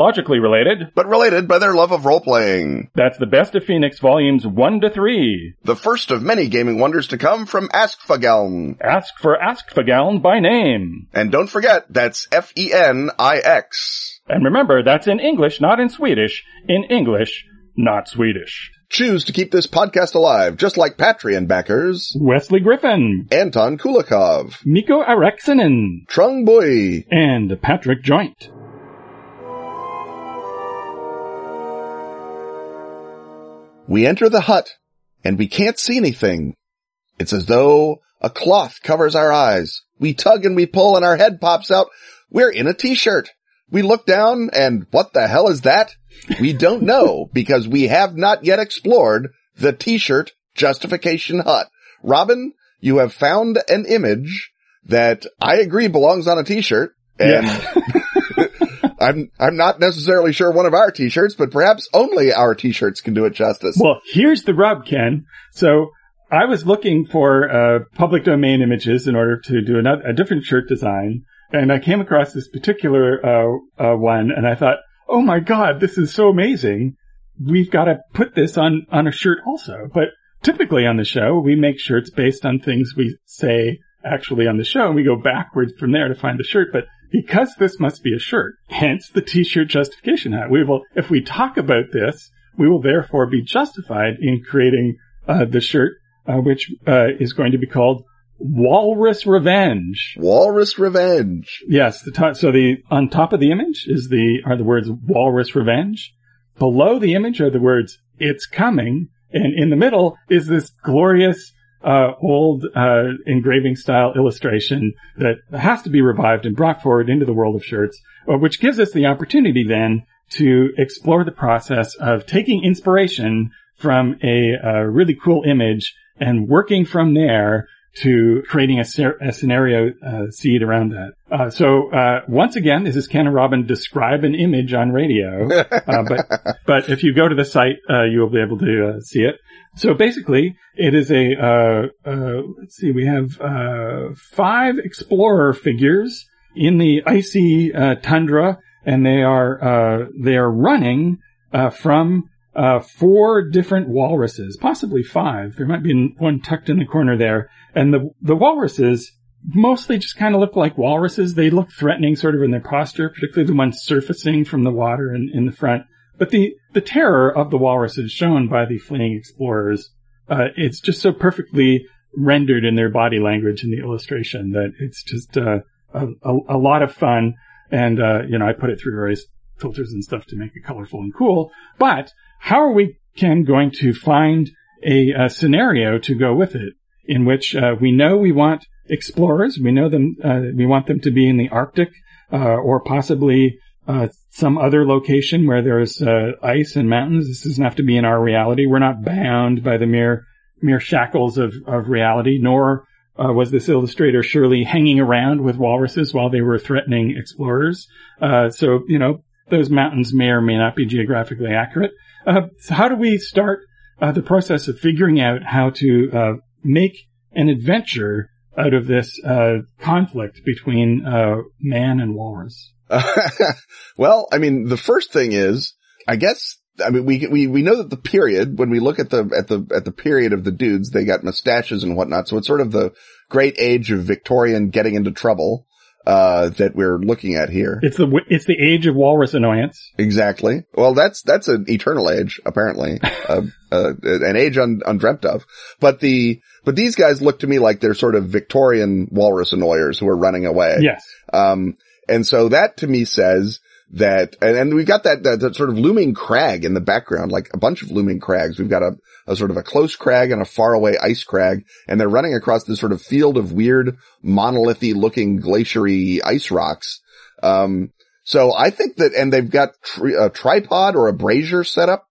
biologically related, but related by their love of role-playing. That's the best of Fenix volumes 1 to 3. The first of many gaming wonders to come from Askfageln. Ask for Askfageln by name. And don't forget, that's F-E-N-I-X. And remember, that's in English, not in Swedish. In English, not Swedish. Choose to keep this podcast alive, just like Patreon backers. Wesley Griffin, Anton Kulikov, Miko Arexinen, Trung Bui, and Patrick Joint. We enter the hut, and we can't see anything. It's as though a cloth covers our eyes. We tug and we pull and our head pops out. We're in a t-shirt. We look down and what the hell is that? We don't know because we have not yet explored the t-shirt justification hut. Robin, you have found an image that I agree belongs on a t-shirt and I'm, I'm not necessarily sure one of our t-shirts, but perhaps only our t-shirts can do it justice. Well, here's the rub, Ken. So I was looking for uh, public domain images in order to do another, a different shirt design, and I came across this particular uh, uh, one, and I thought, oh my god, this is so amazing. We've got to put this on on a shirt also. But typically on the show, we make shirts based on things we say actually on the show, and we go backwards from there to find the shirt. But because this must be a shirt, hence the t-shirt justification hat. We will, if we talk about this, we will therefore be justified in creating uh, the shirt, uh, which uh, is going to be called Walrus Revenge. Walrus Revenge. Yes, the top, so the on top of the image is the are the words Walrus Revenge. Below the image are the words It's coming, and in the middle is this glorious uh, old uh, engraving style illustration that has to be revived and brought forward into the world of shirts, uh, which gives us the opportunity then to explore the process of taking inspiration from a, a really cool image and working from there to creating a, ser- a scenario uh, seed around that. Uh, so uh, once again, this is Ken and Robin describe an image on radio, uh, but but if you go to the site, uh, you will be able to uh, see it. So basically, it is a uh, uh, let's see, we have uh, five explorer figures in the icy tundra, and they are they are running from uh, four different walruses, possibly five. There might be one tucked in the corner there. And the, the walruses mostly just kind of look like walruses. They look threatening sort of in their posture, particularly the ones surfacing from the water in, in the front. But the, the terror of the walruses shown by the fleeing explorers, uh, it's just so perfectly rendered in their body language in the illustration that it's just, uh, a, a, lot of fun. And, uh, you know, I put it through various filters and stuff to make it colorful and cool. But how are we, Ken, going to find a, a scenario to go with it in which uh, we know we want explorers, we know them, uh, we want them to be in the Arctic uh, or possibly uh, some other location where there's uh, ice and mountains. This doesn't have to be in our reality. We're not bound by the mere mere shackles of, of reality, nor uh, was this illustrator surely hanging around with walruses while they were threatening explorers. Uh, so, you know, those mountains may or may not be geographically accurate. Uh, so how do we start uh, the process of figuring out how to uh, make an adventure out of this uh, conflict between uh, man and walrus? well, I mean, the first thing is, I guess, I mean, we we we know that the period when we look at the at the at the period of the dudes, they got mustaches and whatnot, so it's sort of the great age of Victorian getting into trouble uh, that we're looking at here. It's the it's the age of walrus annoyance. Exactly. Well, that's that's an eternal age, apparently, uh, uh, an age un, undreamt of. But the but these guys look to me like they're sort of Victorian walrus annoyers who are running away. Yes. Um, and so that to me says that, and, and we've got that, that, that sort of looming crag in the background, like a bunch of looming crags. We've got a, a sort of a close crag and a faraway ice crag, and they're running across this sort of field of weird monolithy looking glaciery ice rocks. Um, so I think that, and they've got tri- a tripod or a brazier set up.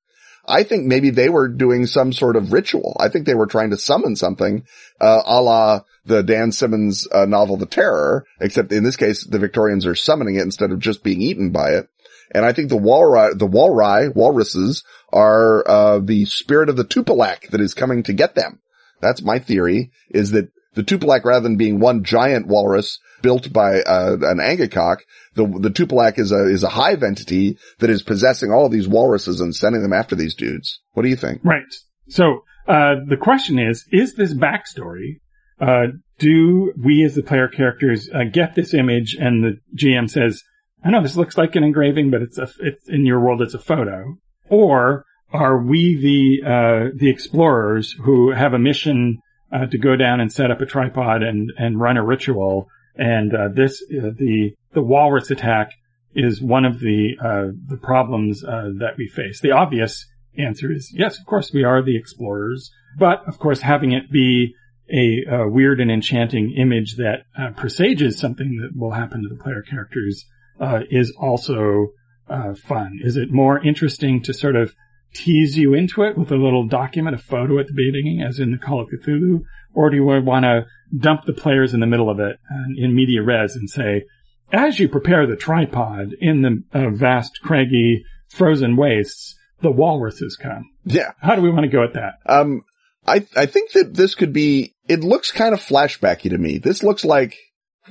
I think maybe they were doing some sort of ritual. I think they were trying to summon something, uh, a la the Dan Simmons uh, novel The Terror, except in this case, the Victorians are summoning it instead of just being eaten by it. And I think the walrus, the walrus, walruses are, uh, the spirit of the Tupilak that is coming to get them. That's my theory is that the Tupilak, rather than being one giant walrus built by uh, an Angakok, the the Tupilak is a is a hive entity that is possessing all of these walruses and sending them after these dudes. What do you think? Right. So uh, the question is, is this backstory? Uh, do we as the player characters uh, get this image and the GM says, I know this looks like an engraving, but it's a, it's in your world, it's a photo. Or are we the, uh, the explorers who have a mission, uh, to go down and set up a tripod and, and run a ritual? And, uh, this, uh, the, the walrus attack is one of the, uh, the problems, uh, that we face. The obvious answer is yes, of course we are the explorers, but of course having it be a, a weird and enchanting image that presages something that will happen to the player characters uh, is also uh, fun? Is it more interesting to sort of tease you into it with a little document, a photo at the beginning, as in the Call of Cthulhu, or do you want to dump the players in the middle of it uh, in media res and say, as you prepare the tripod in the uh, vast, craggy, frozen wastes, the walruses come. Yeah. How do we want to go at that? Um, I I think that this could be. It looks kind of flashbacky to me. This looks like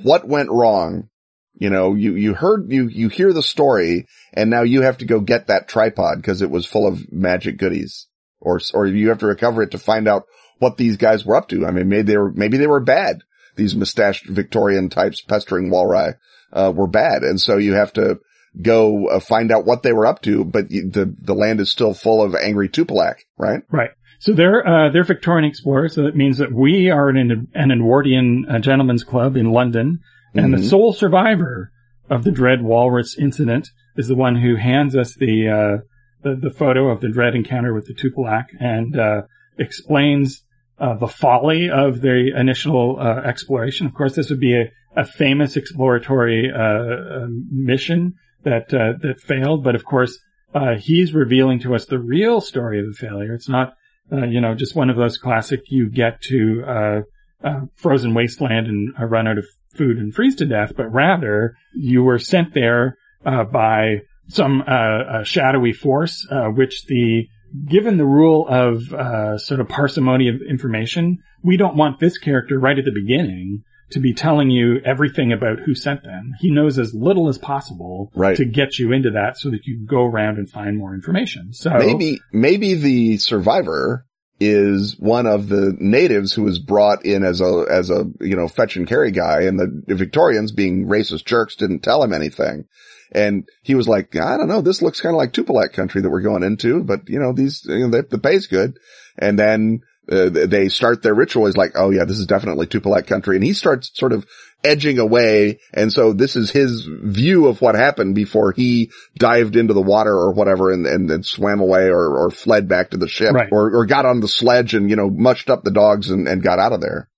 what went wrong you know, you, you heard, you, you hear the story and now you have to go get that tripod because it was full of magic goodies or, or you have to recover it to find out what these guys were up to. I mean, maybe they were, maybe they were bad. These mustached Victorian types pestering Walry, uh, were bad. And so you have to go uh, find out what they were up to, but the, the land is still full of angry Tupilak, right? Right. So they're uh, they're Victorian explorers. So that means that we are in an an Edwardian uh, gentlemen's club in London and mm-hmm. the sole survivor of the Dread Walrus incident is the one who hands us the, uh, the, the, photo of the Dread encounter with the Tupilak and, uh, explains, uh, the folly of the initial, uh, exploration. Of course, this would be a, a famous exploratory, uh, um, mission that, uh, that failed. But of course, he's revealing to us the real story of the failure. It's not, you know, just one of those classic you get to, uh, frozen wasteland and run out of food and freeze to death, but rather you were sent there uh, by some uh, shadowy force, uh, which the given the rule of uh, sort of parsimony of information, we don't want this character right at the beginning to be telling you everything about who sent them. He knows as little as possible right. to get you into that so that you can go around and find more information. So maybe, maybe the survivor is one of the natives who was brought in as a, as a, you know, fetch and carry guy and the Victorians being racist jerks didn't tell him anything. And he was like, I don't know, this looks kind of like Tupilak country that we're going into, but you know, these, you know, the, the pay's good. And then uh, they start their ritual. He's like, oh yeah, this is definitely Tupilak country. And he starts sort of edging away. And so this is his view of what happened before he dived into the water or whatever and, and then swam away or, or fled back to the ship right. or, or got on the sledge and, you know, mushed up the dogs and, and got out of there.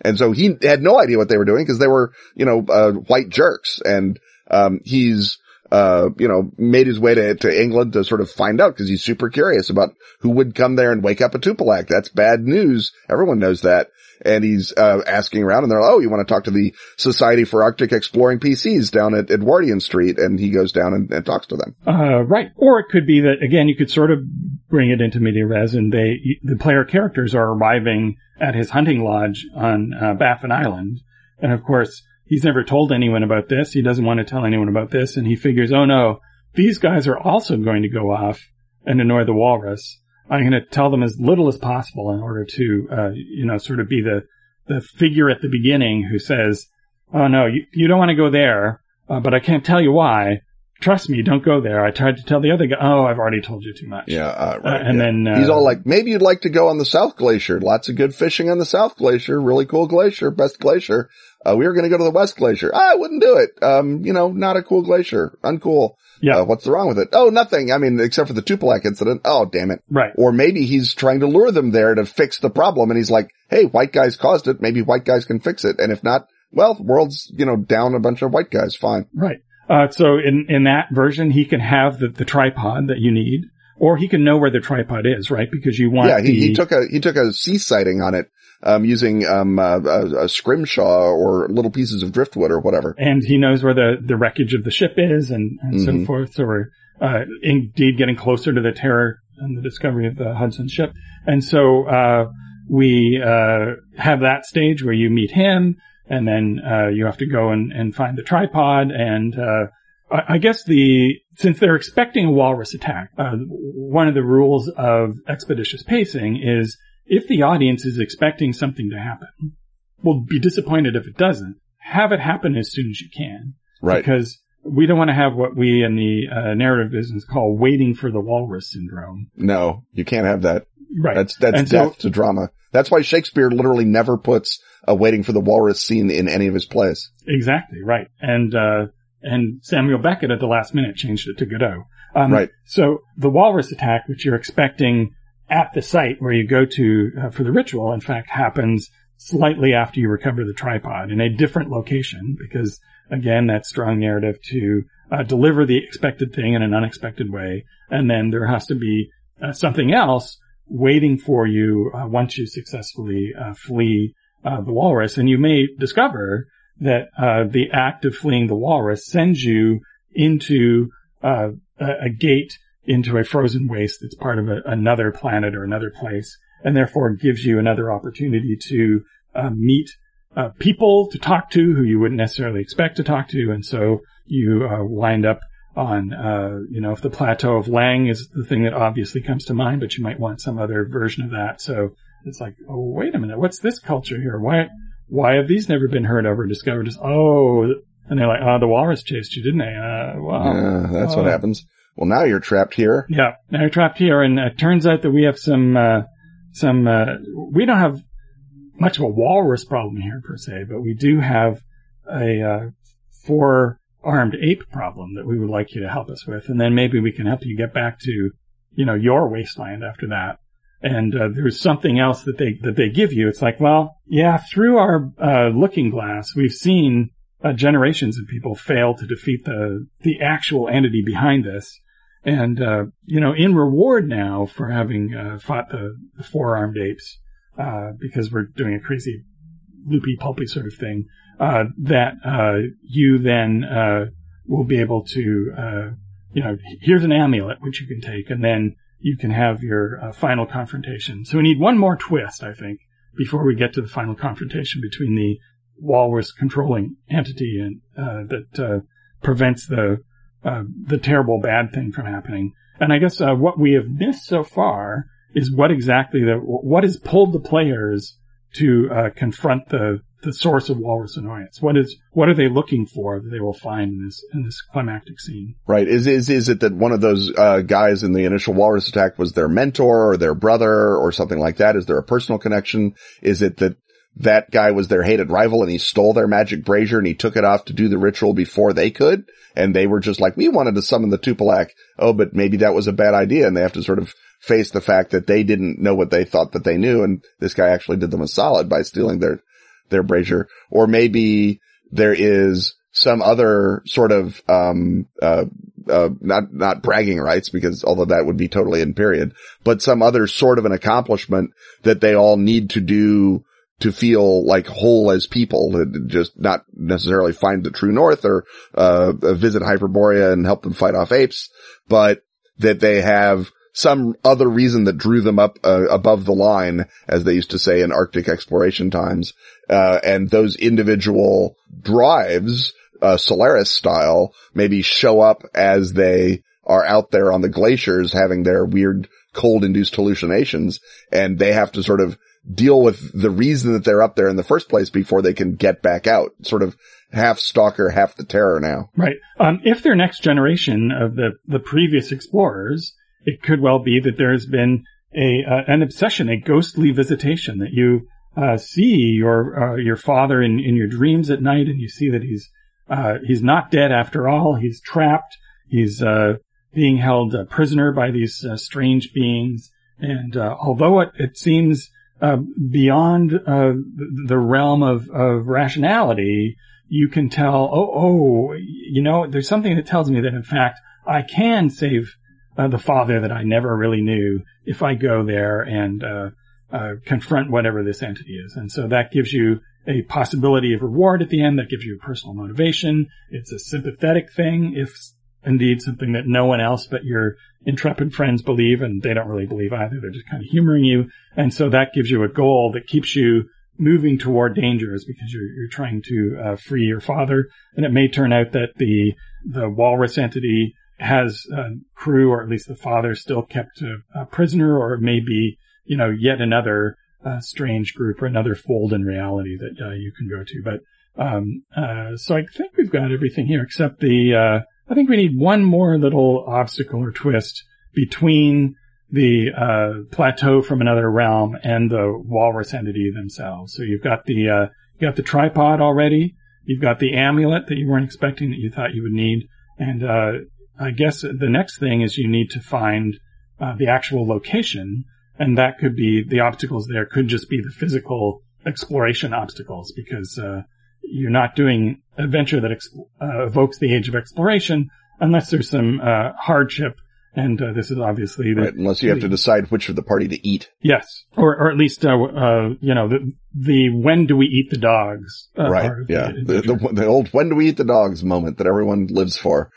And so he had no idea what they were doing because they were, you know, uh, white jerks. And, um, he's, uh, you know, made his way to, to England to sort of find out because he's super curious about who would come there and wake up a Tupilak. That's bad news. Everyone knows that and he's uh, asking around and they're like, oh, you want to talk to the Society for Arctic Exploring PCs down at Edwardian Street? And he goes down and, and talks to them. Uh, right. Or it could be that, again, you could sort of bring it into media res and they, the player characters are arriving at his hunting lodge on uh, Baffin Island. And of course, he's never told anyone about this. He doesn't want to tell anyone about this. And he figures, oh no, these guys are also going to go off and annoy the walrus. I'm going to tell them as little as possible in order to, uh, you know, sort of be the, the figure at the beginning who says, Oh no, you, you don't want to go there, uh, but I can't tell you why. Trust me, don't go there. I tried to tell the other guy, oh, I've already told you too much. Yeah, uh, right. Uh, and yeah. then, he's all like, maybe you'd like to go on the South Glacier. Lots of good fishing on the South Glacier. Really cool glacier. Best glacier. Uh, we were going to go to the West Glacier. I wouldn't do it. Um, you know, not a cool glacier. Uncool. Yeah. Uh, what's wrong with it? Oh, nothing. I mean, except for the Tupilak incident. Oh, damn it. Right. Or maybe he's trying to lure them there to fix the problem. And he's like, Hey, white guys caused it. Maybe white guys can fix it. And if not, well, the world's, you know, down a bunch of white guys. Fine. Right. Uh, so in, in that version, he can have the, the tripod that you need, or he can know where the tripod is, right? Because you want. Yeah, he, the... he took a he took a sea sighting on it um, using um, uh, scrimshaw or little pieces of driftwood or whatever. And he knows where the, the wreckage of the ship is and, and mm-hmm. so forth. So we're uh, indeed getting closer to the terror and the discovery of the Hudson ship. And so uh, we uh, have that stage where you meet him, and then uh, you have to go and, and find the tripod. And uh, I guess the since they're expecting a walrus attack, one of the rules of expeditious pacing is if the audience is expecting something to happen, will be disappointed if it doesn't. Have it happen as soon as you can. Right. Because we don't want to have what we in the uh, narrative business call waiting for the walrus syndrome. No, you can't have that. Right. That's, that's And death so- to drama. That's why Shakespeare literally never puts a waiting for the walrus scene in any of his plays. Exactly right, and uh, and Samuel Beckett at the last minute changed it to Godot. Um, Right. So the walrus attack, which you're expecting at the site where you go to uh, for the ritual, in fact, happens slightly after you recover the tripod in a different location because again, that strong narrative to uh, deliver the expected thing in an unexpected way, and then there has to be uh, something else waiting for you uh, once you successfully uh, flee uh, the walrus, and you may discover that the act of fleeing the walrus sends you into a, a gate into a frozen waste that's part of a, another planet or another place, and therefore gives you another opportunity to uh, meet uh, people to talk to who you wouldn't necessarily expect to talk to, and so you uh, wind up on, uh, you know, if the plateau of Leng is the thing that obviously comes to mind, but you might want some other version of that. So it's like, oh, wait a minute, what's this culture here? Why, why have these never been heard of or discovered? As, oh, and they're like, oh, the walrus chased you, didn't they? Uh, wow. Yeah, that's what Oh. happens. Well, now you're trapped here. Yeah, now you're trapped here, and it turns out that we have some, uh, some, uh, we don't have much of a walrus problem here per se, but we do have a, uh, four armed ape problem that we would like you to help us with, and then maybe we can help you get back to, you know, your wasteland after that. And uh, there's something else that they that they give you. It's like, well, yeah, through our uh, looking glass, we've seen uh, generations of people fail to defeat the the actual entity behind this. And uh, you know, in reward now for having uh, fought the, the four armed apes, uh, because we're doing a crazy loopy pulpy sort of thing, uh, that uh, you then uh, will be able to, uh, you know, here's an amulet which you can take, and then you can have your final confrontation. So we need one more twist, I think, before we get to the final confrontation between the walrus controlling entity and uh, that prevents the uh, the terrible bad thing from happening. And I guess uh, what we have missed so far is what exactly the what has pulled the players to uh, confront the the source of walrus annoyance. What is what are they looking for that they will find in this in this climactic scene? Right. Is, is, is it that one of those, uh, guys in the initial walrus attack was their mentor or their brother or something like that? Is there a personal connection? Is it that that guy was their hated rival and he stole their magic brazier and he took it off to do the ritual before they could? And they were just like, we wanted to summon the Tupilak. Oh, but maybe that was a bad idea. And they have to sort of face the fact that they didn't know what they thought that they knew. And this guy actually did them a solid by stealing their, their brazier. Or maybe there is some other sort of, um, uh, uh, not, not bragging rights because although that would be totally in period, but some other sort of an accomplishment that they all need to do to feel like whole as people, to just not necessarily find the true north or, uh, visit Hyperborea and help them fight off apes, but that they have some other reason that drew them up uh, above the line, as they used to say in Arctic exploration times. Uh, and those individual drives, uh, Solaris style, maybe show up as they are out there on the glaciers having their weird cold induced hallucinations and they have to sort of deal with the reason that they're up there in the first place before they can get back out. Sort of half stalker, half the terror now. Right. Um, if they're next generation of the, the previous explorers, it could well be that there has been a uh, an obsession, a ghostly visitation that you uh, see your uh, your father in, in your dreams at night, and you see that he's uh, he's not dead after all. He's trapped. He's uh, being held uh, prisoner by these strange beings, and although it, it seems uh, beyond uh, the realm of, of rationality, you can tell, oh, oh, you know, there's something that tells me that in fact I can save uh, the father that I never really knew if I go there and uh, uh, confront whatever this entity is. And so that gives you a possibility of reward at the end. That gives you a personal motivation. It's a sympathetic thing, if indeed something that no one else but your intrepid friends believe, and they don't really believe either. They're just kind of humoring you. And so that gives you a goal that keeps you moving toward dangers because you're, you're trying to uh, free your father. And it may turn out that the the walrus entity has a crew, or at least the father, still kept a, a prisoner, or maybe you know, yet another uh, strange group or another fold in reality that uh, you can go to. But um, uh, so I think we've got everything here except the. Uh, I think we need one more little obstacle or twist between the uh, plateau from another realm and the walrus entity themselves. So you've got the uh, you got the tripod already. You've got the amulet that you weren't expecting that you thought you would need, and I guess the next thing is you need to find the actual location and that could be the obstacles there could just be the physical exploration obstacles because uh, you're not doing adventure that ex- uh, evokes the age of exploration unless there's some uh, hardship. And uh, this is obviously the, right, unless you have to decide which of the party to eat. Yes, or or at least uh, uh, you know the the when do we eat the dogs? right. Yeah. The, the, the old when do we eat the dogs moment that everyone lives for.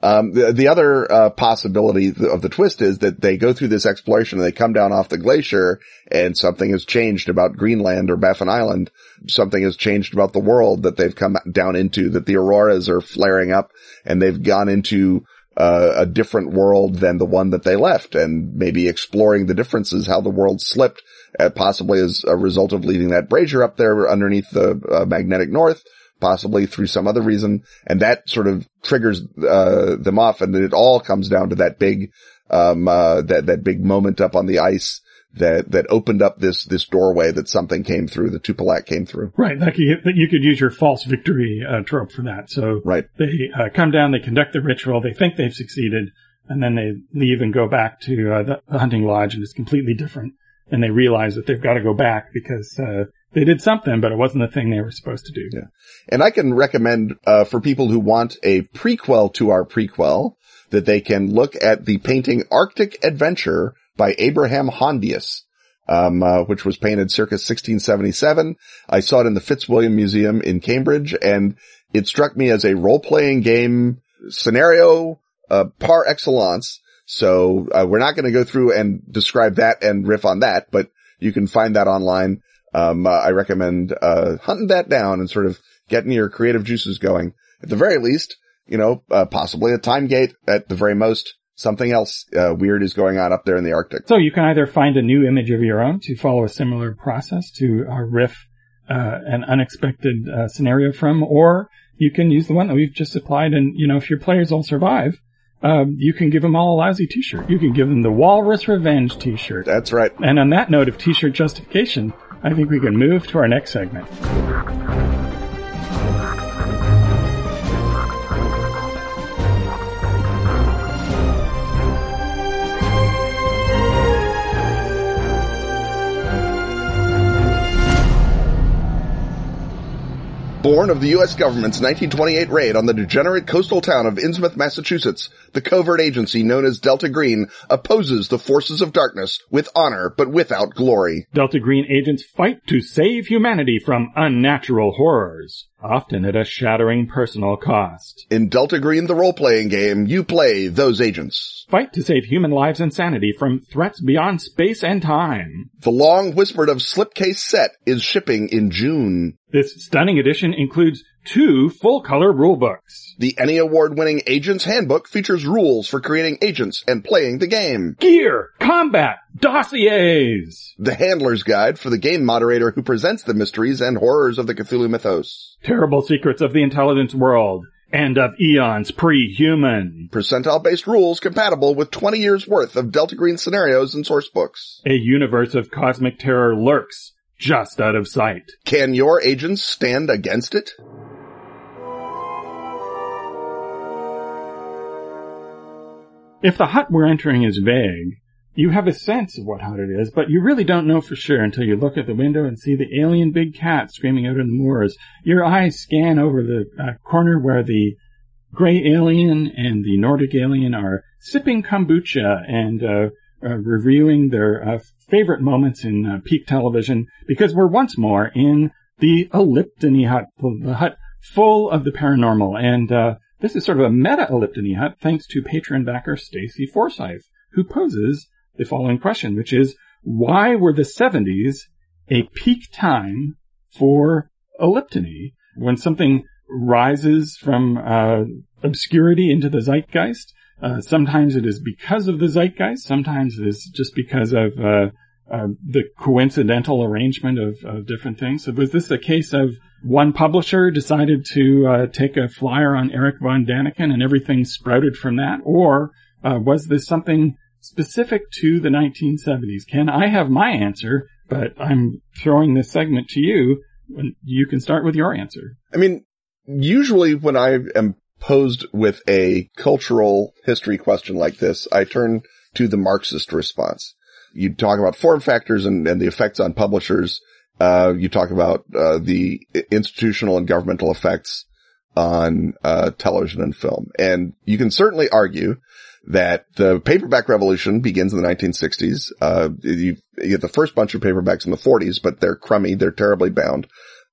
Um, the, the other uh, possibility of the twist is that they go through this exploration and they come down off the glacier and something has changed about Greenland or Baffin Island. Something has changed about the world that they've come down into, that the auroras are flaring up and they've gone into uh, a different world than the one that they left and maybe exploring the differences, how the world slipped, uh, possibly as a result of leaving that brazier up there underneath the uh, magnetic north possibly through some other reason. And that sort of triggers, uh, them off. And it all comes down to that big, um, uh, that, that big moment up on the ice that, that opened up this, this doorway that something came through, the Tupilak came through. Right. Like you, you could use your false victory, uh, trope for that. So right. they, uh, come down, they conduct the ritual, they think they've succeeded, and then they leave and go back to, uh, the hunting lodge and it's completely different. And they realize that they've got to go back because, uh, they did something, but it wasn't the thing they were supposed to do. Yeah. And I can recommend, uh, for people who want a prequel to our prequel that they can look at the painting Arctic Adventure by Abraham Hondius. Um, uh, which was painted circa 1677. I saw it in the Fitzwilliam Museum in Cambridge and it struck me as a role-playing game scenario, uh, par excellence. So, uh, we're not going to go through and describe that and riff on that, but you can find that online um, uh, I recommend, uh, hunting that down and sort of getting your creative juices going. At the very least, you know, uh, possibly a time gate at the very most. Something else, uh, weird is going on up there in the Arctic. So you can either find a new image of your own to follow a similar process to uh, riff, uh, an unexpected, scenario from, or you can use the one that we've just applied and, you know, if your players all survive, um, you can give them all a lousy t-shirt. You can give them the Walrus Revenge t-shirt. That's right. And on that note of t-shirt justification, I think we can move to our next segment. Born of the U.S. government's 1928 raid on the degenerate coastal town of Innsmouth, Massachusetts, the covert agency known as Delta Green opposes the forces of darkness with honor but without glory. Delta Green agents fight to save humanity from unnatural horrors often at a shattering personal cost. In Delta Green the role-playing game, you play those agents. Fight to save human lives and sanity from threats beyond space and time. The long whispered of slipcase set is shipping in June. This stunning edition includes two full-color rulebooks. The Ennie Award-winning Agent's Handbook features rules for creating agents and playing the game. Gear, combat, dossiers. The Handler's Guide for the game moderator who presents the mysteries and horrors of the Cthulhu mythos. Terrible secrets of the intelligence world and of eons pre-human. Percentile-based rules compatible with 20 years worth of Delta Green scenarios and source books. A universe of cosmic terror lurks just out of sight. Can your agents stand against it? If the hut we're entering is vague, you have a sense of what hut it is, but you really don't know for sure until you look at the window and see the alien big cat screaming out in the moors. Your eyes scan over the uh, corner where the gray alien and the Nordic alien are sipping kombucha and uh, uh, reviewing their uh, favorite moments in uh, peak television because we're once more in the Eliptony hut, the hut full of the paranormal. And uh, this is sort of a meta Eliptony thanks to patron backer Stacy Forsyth, who poses the following question, which is, why were the 70s a peak time for Eliptony? When something rises from uh, obscurity into the zeitgeist, uh, sometimes it is because of the zeitgeist. Sometimes it is just because of uh, uh, the coincidental arrangement of, of, different things. So was this a case of one publisher decided to uh, take a flyer on Eric von Däniken and everything sprouted from that, or uh, was this something specific to the 1970s? Ken, I have my answer, but I'm throwing this segment to you. You can start with your answer. I mean, usually when I am posed with a cultural history question like this, I turn to the Marxist response you talk about form factors and, and the effects on publishers. Uh, you talk about, uh, the institutional and governmental effects on, uh, television and film. And you can certainly argue that the paperback revolution begins in the 1960s. Uh, you, you, get the first bunch of paperbacks in the 40s, but they're crummy. They're terribly bound.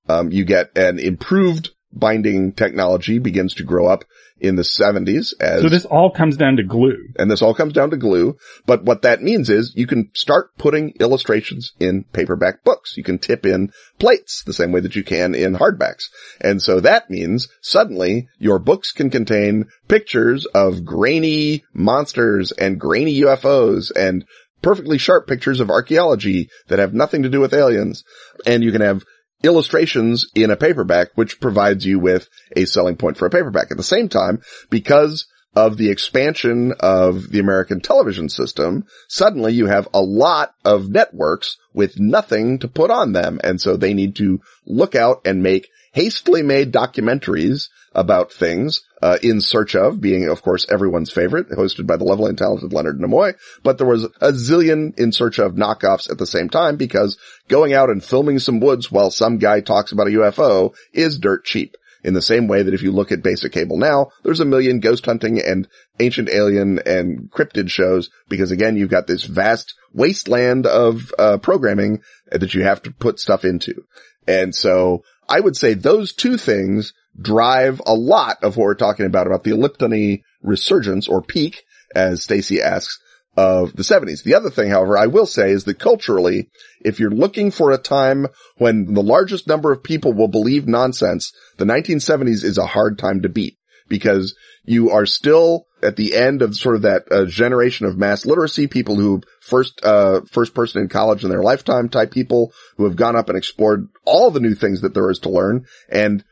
Um, you get an improved binding technology begins to grow up in the 70s as So this all comes down to glue. And this all comes down to glue, but what that means is you can start putting illustrations in paperback books. You can tip in plates the same way that you can in hardbacks. And so that means suddenly your books can contain pictures of grainy monsters and grainy UFOs and perfectly sharp pictures of archaeology that have nothing to do with aliens. And you can have illustrations in a paperback, which provides you with a selling point for a paperback. At the same time, because of the expansion of the American television system, suddenly you have a lot of networks with nothing to put on them. And so they need to look out and make hastily made documentaries about things, uh, in search of being, of course, everyone's favorite, hosted by the lovely and talented Leonard Nimoy. But there was a zillion in search of knockoffs at the same time because going out and filming some woods while some guy talks about a UFO is dirt cheap. In the same way that if you look at basic cable now, there's a million ghost hunting and ancient alien and cryptid shows because again, you've got this vast wasteland of uh, programming that you have to put stuff into. And so I would say those two things drive a lot of what we're talking about, about the Eliptony resurgence or peak, as Stacy asks, of the 70s. The other thing, however, I will say is that culturally, if you're looking for a time when the largest number of people will believe nonsense, the 1970s is a hard time to beat because you are still at the end of sort of that uh, generation of mass literacy, people who first, uh, first person in college in their lifetime type people who have gone up and explored all the new things that there is to learn. And,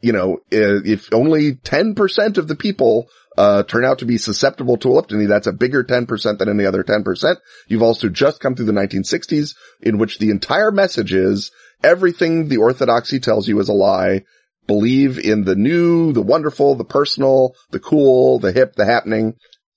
you know, if only 10% of the people uh, turn out to be susceptible to eliptony, that's a bigger 10% than any other 10%. You've also just come through the 1960s in which the entire message is everything the orthodoxy tells you is a lie believe in the new, the wonderful, the personal, the cool, the hip, the happening.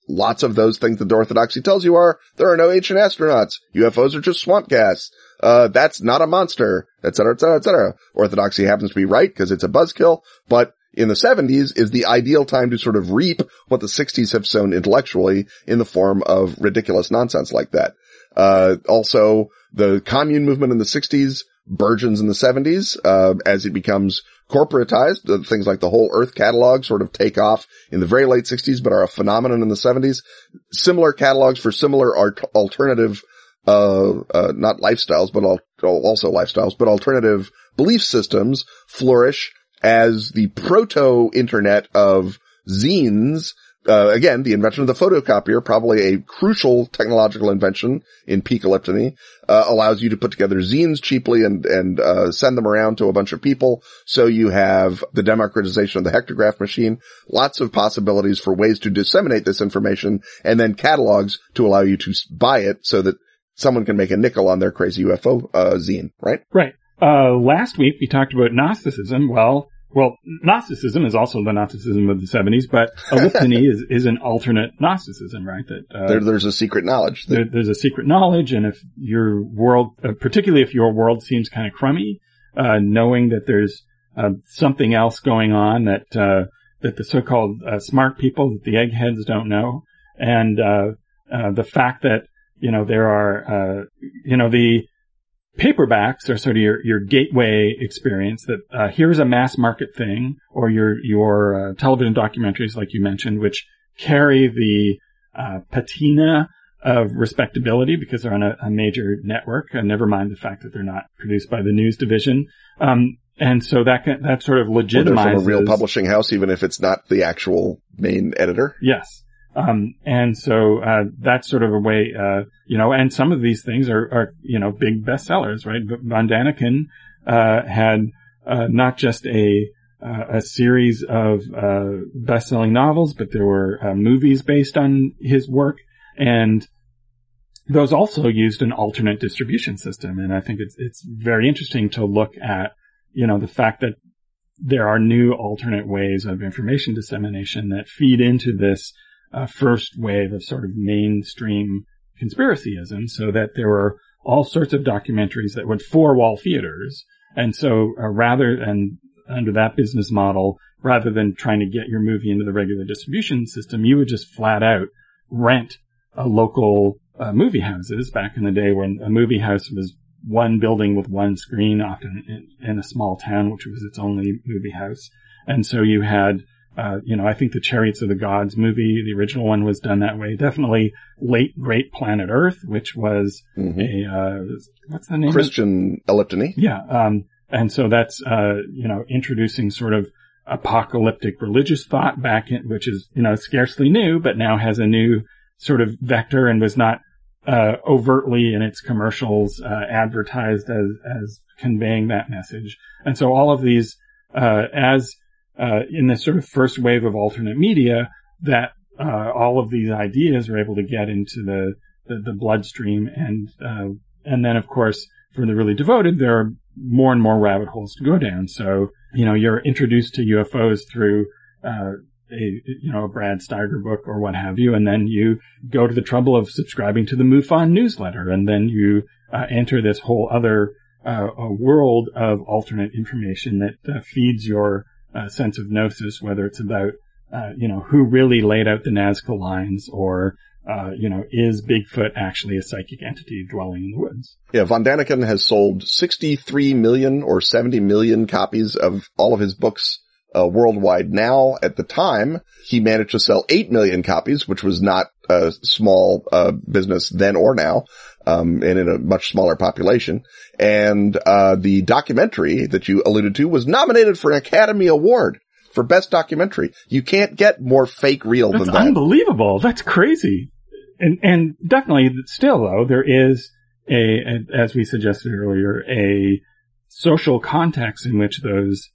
Lots of those things that the orthodoxy tells you are, there are no ancient astronauts. UFOs are just swamp gas. Uh, that's not a monster, etc., etc., etc. Orthodoxy happens to be right because it's a buzzkill, but in the 70s is the ideal time to sort of reap what the 60s have sown intellectually in the form of ridiculous nonsense like that. Uh, also the commune movement in the 60s burgeons in the 70s, uh, as it becomes corporatized. Things like the whole Earth catalog sort of take off in the very late 60s, but are a phenomenon in the 70s. Similar catalogs for similar art- alternative, uh, uh, not lifestyles, but al- also lifestyles, but alternative belief systems flourish as the proto internet of zines uh, again, the invention of the photocopier, probably a crucial technological invention in peak eliptony, uh, allows you to put together zines cheaply and, and, uh, send them around to a bunch of people. So you have the democratization of the hectograph machine, lots of possibilities for ways to disseminate this information and then catalogs to allow you to buy it so that someone can make a nickel on their crazy UFO, uh, zine, right? Right. Uh, last week we talked about Gnosticism. Well, well, Gnosticism is also the Gnosticism of the 70s, but eliptony is, is an alternate Gnosticism, right? That uh, there, there's a secret knowledge. There, there's a secret knowledge, and if your world, uh, particularly if your world seems kind of crummy, uh, knowing that there's uh, something else going on that uh, that the so-called uh, smart people, that the eggheads don't know, and the fact that you know there are, you know, the paperbacks are sort of your, your gateway experience that uh, here's a mass market thing or your your uh, television documentaries like you mentioned which carry the uh, patina of respectability because they're on a, a major network and never mind the fact that they're not produced by the news division. Um, and so that can, that sort of legitimizes from a real publishing house even if it's not the actual main editor? Yes Um, and so, uh, that's sort of a way, uh, you know, and some of these things are, are, you know, big bestsellers, right? Von Daniken, uh, had, uh, not just a, uh, a series of, uh, best-selling novels, but there were, movies based on his work. And those also used an alternate distribution system. And I think it's, it's very interesting to look at, you know, the fact that there are new alternate ways of information dissemination that feed into this uh, first wave of sort of mainstream conspiracyism so that there were all sorts of documentaries that would four wall theaters. And so uh, rather than under that business model, rather than trying to get your movie into the regular distribution system, you would just flat out rent a local uh, movie houses back in the day when a movie house was one building with one screen, often in, in, a small town, which was its only movie house. And so you had, uh, you know, I think the Chariots of the Gods movie, the original one was done that way. Definitely late Great Planet Earth, which was mm-hmm. a, uh, what's the name? Christian Eliptony. Yeah. Um, and so that's, uh, you know, introducing sort of apocalyptic religious thought back in, which is, you know, scarcely new, but now has a new sort of vector and was not uh, overtly in its commercials uh, advertised as as conveying that message. And so all of these, uh, as uh, in this sort of first wave of alternate media, that uh, all of these ideas are able to get into the the, the bloodstream, and uh, and then of course for the really devoted, there are more and more rabbit holes to go down. So you know you're introduced to UFOs through a you know a Brad Steiger book or what have you, and then you go to the trouble of subscribing to the MUFON newsletter, and then you uh, enter this whole other uh, world of alternate information that uh, feeds your uh, sense of gnosis, whether it's about uh, you know who really laid out the Nazca lines or uh, you know, is Bigfoot actually a psychic entity dwelling in the woods? Yeah, Von Daniken has sold 63 million or 70 million copies of all of his books uh, worldwide now. At the time, he managed to sell 8 million copies, which was not a small uh, business then or now, um, and in a much smaller population. And uh, the documentary that you alluded to was nominated for an Academy Award for Best Documentary. You can't get more fake real That's than that. That's unbelievable. That's crazy. And, and definitely still though, there is a, a, as we suggested earlier, a social context in which those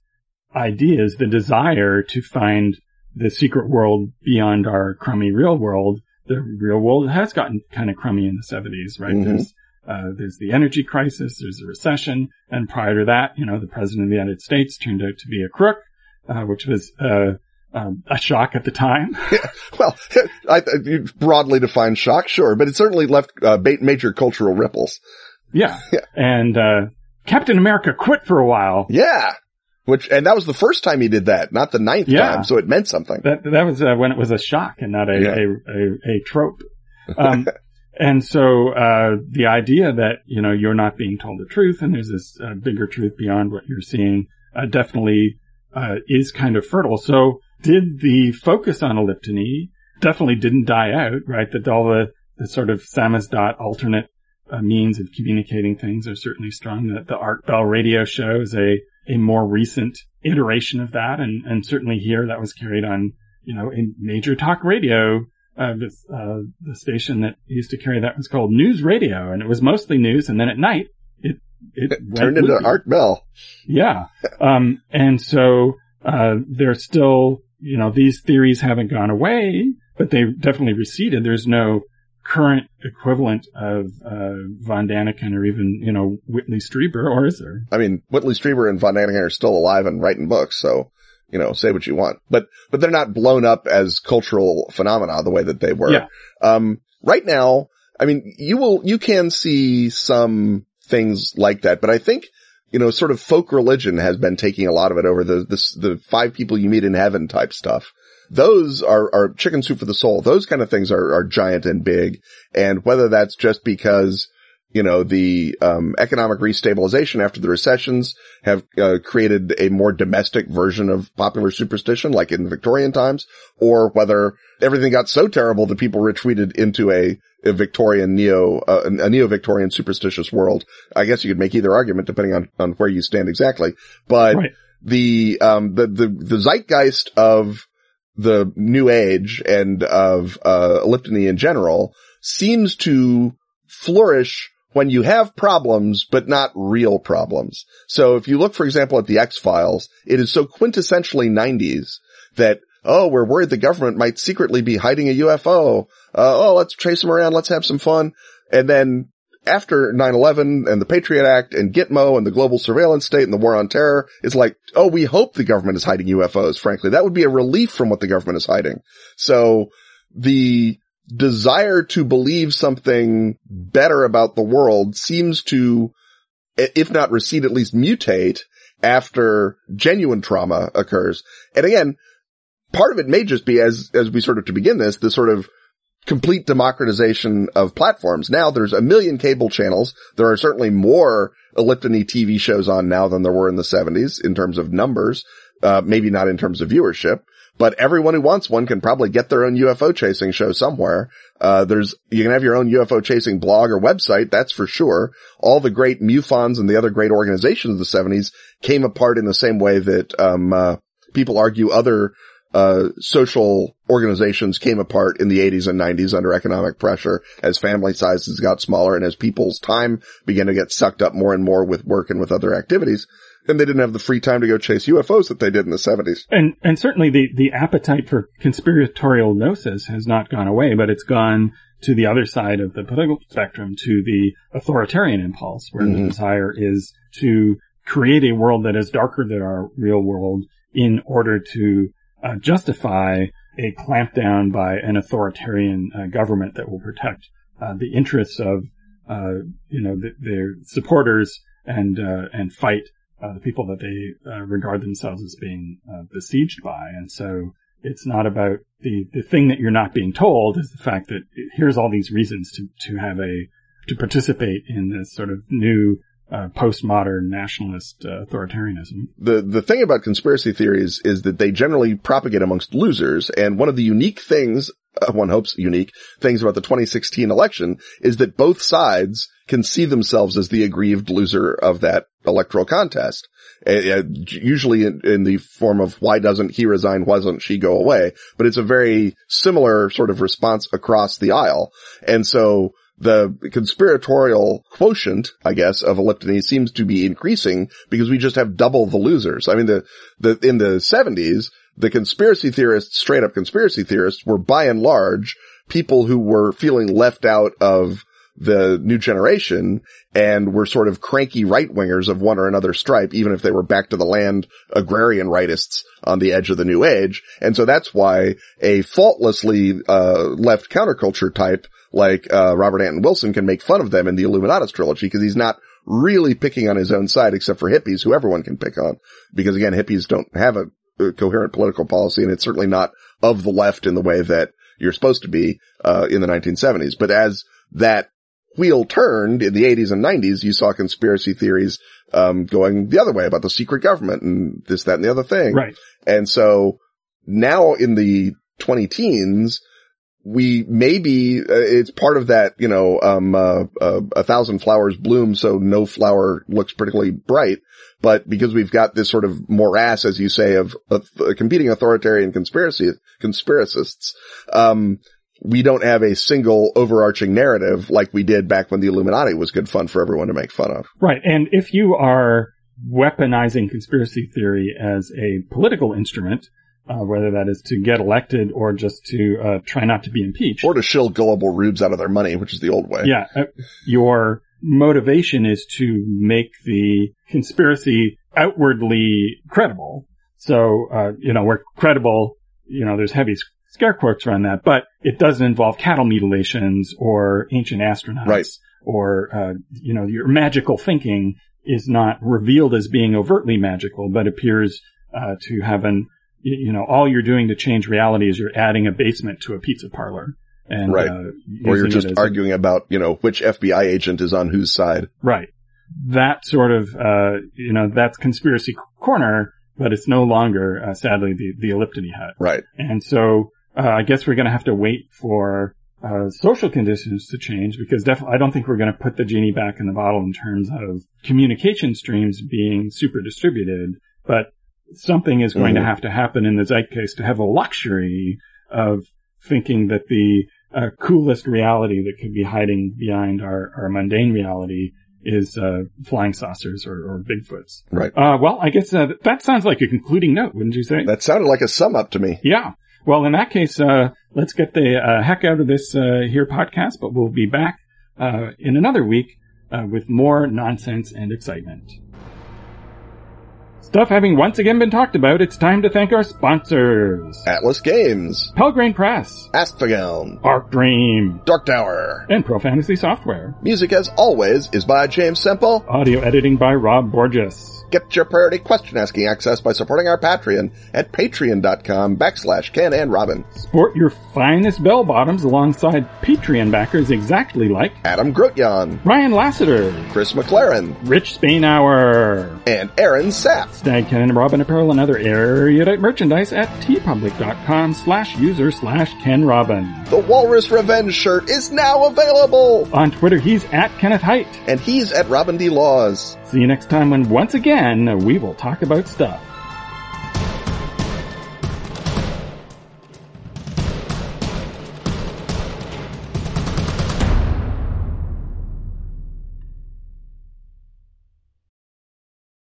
ideas, the desire to find the secret world beyond our crummy real world. The real world has gotten kind of crummy in the 70s, right? Mm-hmm. There's, uh, there's the energy crisis, there's a recession, and prior to that, you know, the president of the United States turned out to be a crook, uh, which was, uh, um, a shock at the time. yeah, well, I, broadly defined shock, sure, but it certainly left uh, major cultural ripples. Yeah, yeah. and uh, Captain America quit for a while. Yeah, which, and that was the first time he did that, not the ninth yeah. time. So it meant something. That, that was uh, when it was a shock and not a, yeah. a, a, a, trope. Um, and so, uh, the idea that, you know, you're not being told the truth and there's this uh, bigger truth beyond what you're seeing, uh, definitely, uh, is kind of fertile. So did the focus on eliptony definitely didn't die out, right? That all the, the sort of samizdat alternate uh, means of communicating things are certainly strong. The, the Art Bell radio show is a a more recent iteration of that. And, and certainly here that was carried on, you know, in major talk radio. Uh, this, uh, the station that used to carry that was called News Radio, and it was mostly news. And then at night, it it, it turned into Art Bell. Yeah, um, and so uh, there's still, you know, these theories haven't gone away, but they definitely receded. There's no current equivalent of uh, Von Daniken or even you know Whitley Strieber, or is there? I mean, Whitley Strieber and Von Daniken are still alive and writing books, so you know, say what you want, but but they're not blown up as cultural phenomena the way that they were. Yeah. Um, right now, I mean, you will you can see some things like that, but I think you know, sort of folk religion has been taking a lot of it over the, the, the five people you meet in heaven type stuff those are, are chicken soup for the soul. Those kind of things are, are giant and big. And whether that's just because, you know, the, um, economic restabilization after the recessions have uh, created a more domestic version of popular superstition, like in the Victorian times, or whether everything got so terrible that people retreated into a, a Victorian neo, uh, a neo-Victorian superstitious world. I guess you could make either argument depending on, on where you stand exactly. But right. the, um, the, the, the zeitgeist of the new age and of, uh, Eliptony in general seems to flourish when you have problems, but not real problems. So if you look, for example, at the X-Files, it is so quintessentially 90s that, oh, we're worried the government might secretly be hiding a UFO. Uh, oh, let's chase them around. Let's have some fun. And then after 9-11 and the Patriot Act and Gitmo and the global surveillance state and the war on terror, it's like, oh, we hope the government is hiding UFOs, frankly. That would be a relief from what the government is hiding. So the desire to believe something better about the world seems to, if not recede, at least mutate after genuine trauma occurs. And again, part of it may just be as, as we sort of to begin this, the sort of complete democratization of platforms. Now there's a million cable channels. There are certainly more Eliptony TV shows on now than there were in the 70s in terms of numbers, uh, maybe not in terms of viewership but everyone who wants one can probably get their own UFO chasing show somewhere. Uh, there's, you can have your own UFO chasing blog or website, that's for sure. All the great MUFONs and the other great organizations of the 70s came apart in the same way that, um, uh, people argue other, uh, social organizations came apart in the 80s and 90s under economic pressure as family sizes got smaller and as people's time began to get sucked up more and more with work and with other activities and they didn't have the free time to go chase UFOs that they did in the 70s. And and certainly the the appetite for conspiratorial gnosis has not gone away, but it's gone to the other side of the political spectrum to the authoritarian impulse where mm-hmm. the desire is to create a world that is darker than our real world in order to uh, justify a clampdown by an authoritarian uh, government that will protect uh, the interests of uh, you know the, their supporters and uh, and fight uh, the people that they regard themselves as being besieged by. And so it's not about the, the thing that you're not being told is the fact that here's all these reasons to, to have a, to participate in this sort of new uh, postmodern nationalist uh, authoritarianism. The the thing about conspiracy theories is that they generally propagate amongst losers, and one of the unique things, uh, one hopes unique things about the 2016 election is that both sides can see themselves as the aggrieved loser of that electoral contest. Uh, usually in, in, the form of why doesn't he resign? Why doesn't she go away? But it's a very similar sort of response across the aisle. And so the conspiratorial quotient, I guess, of Eliptony seems to be increasing because we just have double the losers. I mean, the, the, in the seventies, the conspiracy theorists, straight up conspiracy theorists were by and large people who were feeling left out of the new generation and were sort of cranky right wingers of one or another stripe, even if they were back to the land agrarian rightists on the edge of the new age. And so that's why a faultlessly, uh, left counterculture type like, uh, Robert Anton Wilson can make fun of them in the Illuminatus trilogy because he's not really picking on his own side except for hippies who everyone can pick on. Because again, hippies don't have a, coherent political policy and it's certainly not of the left in the way that you're supposed to be, uh, in the 1970s. But as that wheel turned in the 80s and 90s, you saw conspiracy theories um, going the other way about the secret government and this, that, and the other thing. Right. And so now in the 20 teens, we maybe uh, it's part of that, you know, um, uh, uh, a thousand flowers bloom, so no flower looks particularly bright. But because we've got this sort of morass, as you say, of, of competing authoritarian conspiracy conspiracists, um, we don't have a single overarching narrative like we did back when the Illuminati was good fun for everyone to make fun of. Right. And if you are weaponizing conspiracy theory as a political instrument, uh, whether that is to get elected or just to uh, try not to be impeached. Or to shill gullible rubes out of their money, which is the old way. Yeah. Uh, your motivation is to make the conspiracy outwardly credible. So, uh, you know, we're credible, you know, there's heavy scare quotes around that, but it doesn't involve cattle mutilations or ancient astronauts right. or, uh, you know, your magical thinking is not revealed as being overtly magical, but appears, uh, to have an, you know, all you're doing to change reality is you're adding a basement to a pizza parlor. And, right. Uh, or you're just arguing a, about, you know, which FBI agent is on whose side. Right. That sort of, uh, you know, that's conspiracy corner, but it's no longer, uh, sadly, the, the Eliptony hut. Right. And so, uh, I guess we're going to have to wait for uh, social conditions to change because definitely I don't think we're going to put the genie back in the bottle in terms of communication streams being super distributed. But something is going Mhm. to have to happen in the zeitgeist to have a luxury of thinking that the uh, coolest reality that could be hiding behind our, our mundane reality is uh, flying saucers or, or Bigfoots. Right. Uh, well, I guess uh, that sounds like a concluding note, wouldn't you say? That sounded like a sum up to me. Yeah. Well, in that case, uh, let's get the uh, heck out of this uh, here podcast, but we'll be back uh, in another week uh, with more nonsense and excitement. Stuff having once again been talked about, it's time to thank our sponsors. Atlas Games, Pelgrane Press, Askfageln, Arc Dream, Dark Tower. and Pro Fantasy Software. Music as always is by James Semple. Audio editing by Rob Borges. Get your priority question asking access by supporting our Patreon at patreon.com backslash Ken and Robin. Sport your finest bell bottoms alongside Patreon backers exactly like Adam Grotjan, Ryan Lassiter, Chris McLaren, Rich Spainhour, and Aaron Sapp. Stag Ken and Robin apparel and other erudite merchandise at teepublic.com slash user slash Ken Robin. The Walrus Revenge shirt is now available! On Twitter, he's at Kenneth Hite. And he's at Robin D. Laws. See you next time when once again we will talk about stuff.